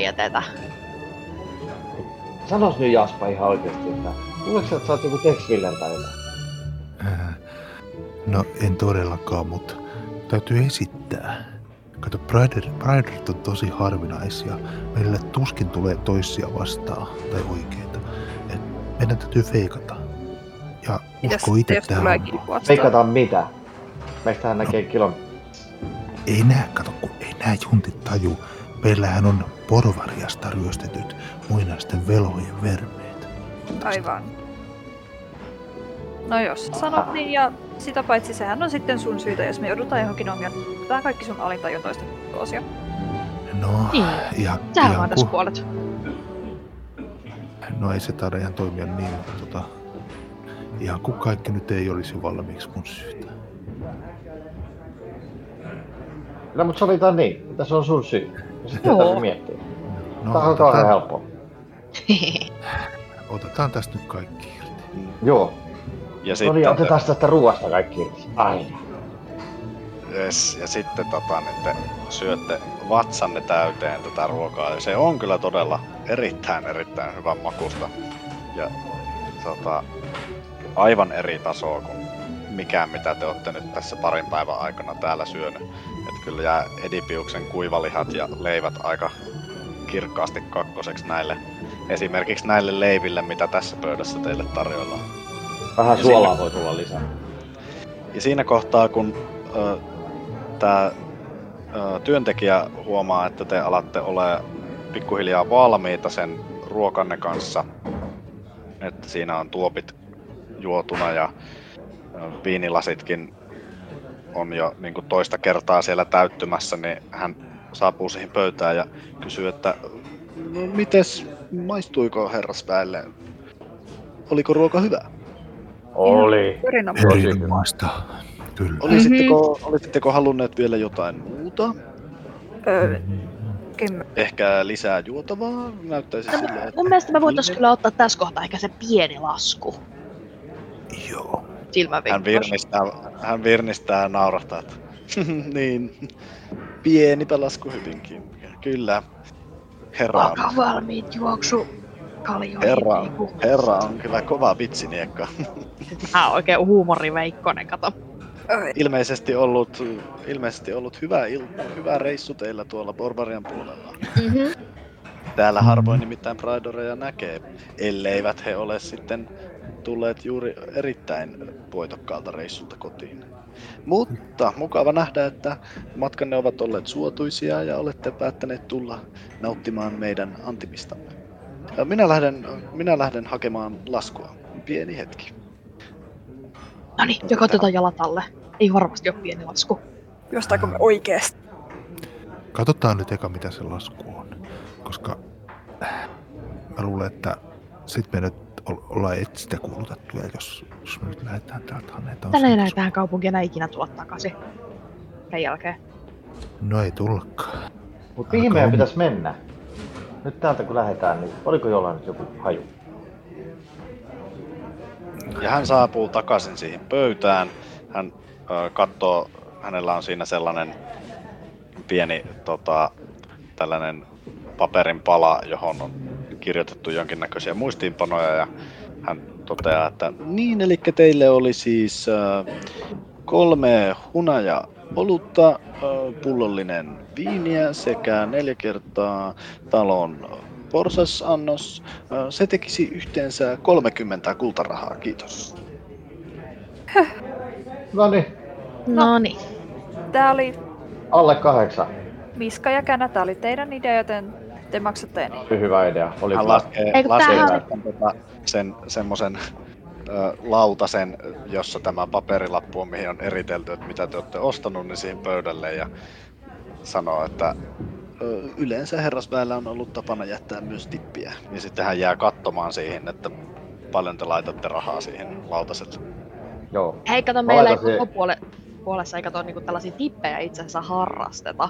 [SPEAKER 5] Sanois nyt Jaspa ihan oikeesti, että luuletko sä, että sä oot joku Tex tai jotain?
[SPEAKER 1] Äh, No en todellakaan, mutta täytyy esittää. Kato, Prider, Priderit on tosi harvinaisia. Meillä tuskin tulee toisia vastaan tai oikeita. Et meidän täytyy feikata. Ja usko itse tähän.
[SPEAKER 5] Veikataan mitä? Meistähän näkee kilon.
[SPEAKER 1] Ei nää, kato, kun ei nää juntit taju. Meillähän on porvariasta ryöstetyt muinaisten velhojen vermeet.
[SPEAKER 4] Aivan. No jos sanot niin, ja sitä paitsi sehän on sitten sun syytä, jos me joudutaan johonkin ongelmaan. Tämä on kaikki sun alintajuntoista osia.
[SPEAKER 1] No,
[SPEAKER 3] Niin.
[SPEAKER 1] ihan,
[SPEAKER 3] Sehän
[SPEAKER 1] ihan
[SPEAKER 3] tässä
[SPEAKER 1] ku,
[SPEAKER 3] puolet.
[SPEAKER 1] no ei se taida ihan toimia niin, mutta tota, ihan kuin kaikki nyt ei olisi valmiiksi mun syytä.
[SPEAKER 5] No mut sovitaan niin, että se on sun syy. Sitten tarvitse miettiä.
[SPEAKER 1] No,
[SPEAKER 5] Tää on
[SPEAKER 1] otetaan,
[SPEAKER 5] helppoa.
[SPEAKER 1] otetaan tästä nyt kaikki irti.
[SPEAKER 5] Joo.
[SPEAKER 7] Ja
[SPEAKER 5] No
[SPEAKER 7] sitten,
[SPEAKER 5] niin, otetaan tästä ruoasta kaikki irti. Aina.
[SPEAKER 7] yes, ja sitten tota, niin te syötte vatsanne täyteen tätä ruokaa. Ja se on kyllä todella erittäin, erittäin hyvän makusta. Ja tota, aivan eri tasoa kuin mikään, mitä te olette nyt tässä parin päivän aikana täällä syönyt. Et kyllä jää Edipiuksen kuivalihat ja leivät aika kirkkaasti kakkoseksi näille, esimerkiksi näille leiville, mitä tässä pöydässä teille tarjoillaan.
[SPEAKER 5] Vähän
[SPEAKER 7] Ja
[SPEAKER 5] suolaa voi tulla lisää.
[SPEAKER 7] Ja siinä kohtaa, kun tämä työntekijä huomaa, että te alatte ole pikkuhiljaa valmiita sen ruokanne kanssa, että siinä on tuopit juotuna ja viinilasitkin on jo niin kuin toista kertaa siellä täyttymässä, niin hän saapuu siihen pöytään ja kysyy, että no mites, maistuiko herrasväelle?
[SPEAKER 9] oliko ruoka hyvä?
[SPEAKER 5] Oli.
[SPEAKER 1] Erinomaista. Kyllä.
[SPEAKER 9] Olisitteko, olisitteko halunneet vielä jotain muuta?
[SPEAKER 4] Öö, kem-
[SPEAKER 9] Ehkä lisää juotavaa? Näyttäisi
[SPEAKER 3] No,
[SPEAKER 9] sille, että...
[SPEAKER 3] mun mielestä me voitaisiin kyllä ottaa tässä kohtaa ehkä se pieni lasku.
[SPEAKER 1] Joo.
[SPEAKER 7] Hän virnistää, hän virnistää ja naurahtaa, että
[SPEAKER 9] niin, pienipä lasku hyvinkin. Kyllä. Herra on,
[SPEAKER 3] Olkaa valmiit juoksu kaljoihin.
[SPEAKER 7] herra,
[SPEAKER 3] niinku.
[SPEAKER 7] herra on kyllä kova vitsiniekka.
[SPEAKER 3] Tää on oikein huumoriveikkonen, kato.
[SPEAKER 9] ilmeisesti ollut, ilmeisesti ollut hyvä, il, hyvä reissu teillä tuolla Borbarian puolella.
[SPEAKER 3] Mm-hmm.
[SPEAKER 9] Täällä harvoin nimittäin Pridoreja näkee, elleivät he ole sitten tulleet juuri erittäin voitokkaalta reissulta kotiin. Mutta mukava nähdä, että matkanne ovat olleet suotuisia ja olette päättäneet tulla nauttimaan meidän antimistamme. Minä lähden, minä lähden hakemaan laskua. Pieni hetki.
[SPEAKER 3] No niin, joko otetaan jalat alle. Ei varmasti ole pieni lasku.
[SPEAKER 4] Jostainko me oikeesti?
[SPEAKER 1] Katsotaan nyt eka mitä se lasku on. Koska mä luulen, että sit me nyt ollaan etsitä kuulutettuja, jos, jos me nyt lähdetään täältä hanetaan.
[SPEAKER 3] Tänne ei enää tähän kaupunkiin enää ikinä tulla takaisin. Sen jälkeen.
[SPEAKER 1] No ei tullakaan.
[SPEAKER 5] Mutta mihin meidän pitäisi mennä? Nyt täältä kun lähdetään, niin oliko jollain nyt joku haju?
[SPEAKER 7] Ja hän saapuu takaisin siihen pöytään. Hän ö, katsoo, hänellä on siinä sellainen pieni tota, tällainen paperin pala, johon on kirjoitettu jonkinnäköisiä muistiinpanoja ja hän toteaa, että
[SPEAKER 9] Niin, eli teille oli siis äh, kolme hunaja olutta, äh, pullollinen viiniä sekä neljä kertaa talon porsasannos. Äh, se tekisi yhteensä 30 kultarahaa, kiitos.
[SPEAKER 5] No niin,
[SPEAKER 3] No niin.
[SPEAKER 4] Tää oli
[SPEAKER 5] alle kahdeksan.
[SPEAKER 4] Miska ja Känä, tää oli teidän idea, joten te maksatte niin.
[SPEAKER 5] Hyvä idea. Oli
[SPEAKER 7] hän laskee, laskee sitten tota, sen semmoisen lautasen, jossa tämä paperilappu on, mihin on eritelty, että mitä te olette ostanut, niin siihen pöydälle ja sanoo, että
[SPEAKER 9] Yleensä herrasväellä on ollut tapana jättää myös tippiä.
[SPEAKER 7] niin sitten hän jää katsomaan siihen, että paljon te laitatte rahaa siihen lautaselle.
[SPEAKER 5] Joo.
[SPEAKER 3] Hei, kato, meillä ei koko puole, puolessa ei kato niinku tällaisia tippejä itse asiassa harrasteta.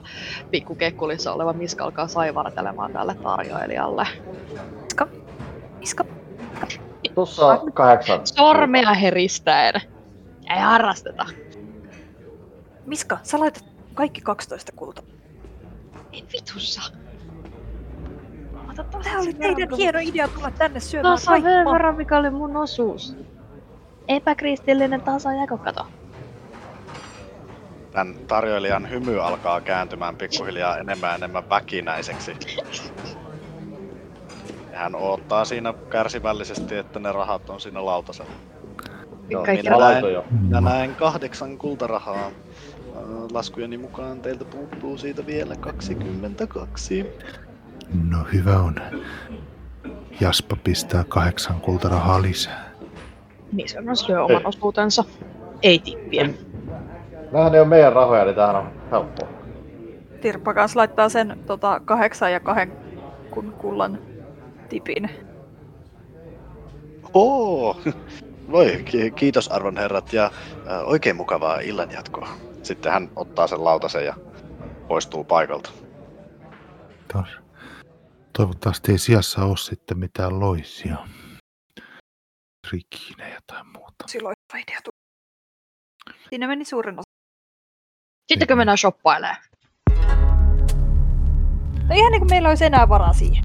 [SPEAKER 3] Pikku kekkulissa oleva Miska alkaa saivartelemaan tälle tarjoilijalle.
[SPEAKER 4] Miska? Miska?
[SPEAKER 5] Tuossa kahdeksan.
[SPEAKER 3] Sormea heristäen. Ei harrasteta.
[SPEAKER 4] Miska, sä laitat kaikki 12 kulta.
[SPEAKER 3] Ei vitussa.
[SPEAKER 4] Tää oli teidän
[SPEAKER 3] kun-
[SPEAKER 4] hieno idea tulla tänne syömään
[SPEAKER 3] Tuossa on verran, mikä oli mun osuus. Epäkristillinen tasajako, kato.
[SPEAKER 7] Tämän tarjoilijan hymy alkaa kääntymään pikkuhiljaa enemmän ja enemmän väkinäiseksi. Ja hän odottaa siinä kärsivällisesti, että ne rahat on siinä lautasella.
[SPEAKER 5] Joo,
[SPEAKER 3] Kaikki
[SPEAKER 5] minä jo.
[SPEAKER 9] Ja näin kahdeksan kultarahaa. Laskujeni mukaan teiltä puuttuu siitä vielä 22.
[SPEAKER 1] No hyvä on. Jaspa pistää kahdeksan kultarahaa lisää.
[SPEAKER 3] Miska myös lyö oman osuutensa. Ei tippiä.
[SPEAKER 5] Nämähän ei ole meidän rahoja, niin tämähän on helppoa.
[SPEAKER 4] Tirppa kans laittaa sen tota, kahdeksan ja kahden kun kullan tipin.
[SPEAKER 9] Oo! Voi, ki- kiitos arvon herrat ja oikein mukavaa illanjatkoa.
[SPEAKER 7] Sitten hän ottaa sen lautasen ja poistuu paikalta.
[SPEAKER 1] Tos. Toivottavasti ei sijassa ole sitten mitään loisia. Rikinejä tai muuta.
[SPEAKER 4] Silloin idea tuli. Siinä meni suurin osa.
[SPEAKER 3] Sittenkö mennään shoppailemaan?
[SPEAKER 4] No ihan niin kuin meillä olisi enää varaa siihen.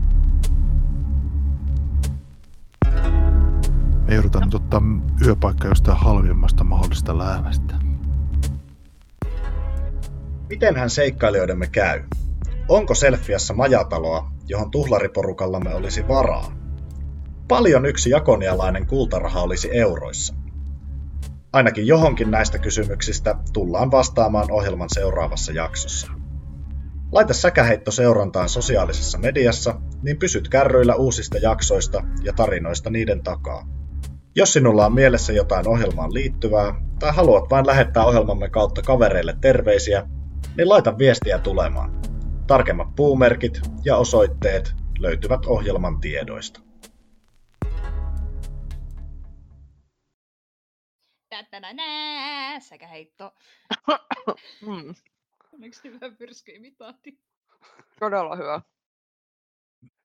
[SPEAKER 1] Me joudutaan nyt ottaa yöpaikka jostain halvimmasta mahdollista läävästä.
[SPEAKER 10] Mitenhän seikkailijoidemme käy? Onko Selfiassa majataloa, johon tuhlariporukallamme olisi varaa? Paljon yksi jakonialainen kultaraha olisi euroissa. Ainakin johonkin näistä kysymyksistä tullaan vastaamaan ohjelman seuraavassa jaksossa. Laita säkäheitto seurantaan sosiaalisessa mediassa, niin pysyt kärryillä uusista jaksoista ja tarinoista niiden takaa. Jos sinulla on mielessä jotain ohjelmaan liittyvää, tai haluat vain lähettää ohjelmamme kautta kavereille terveisiä, niin laita viestiä tulemaan. Tarkemmat puumerkit ja osoitteet löytyvät ohjelman tiedoista.
[SPEAKER 4] Tänä nää, sekä heitto.
[SPEAKER 3] Mm,
[SPEAKER 4] Onneksi hyvä pyrskyimitaatti.
[SPEAKER 3] todella hyvä.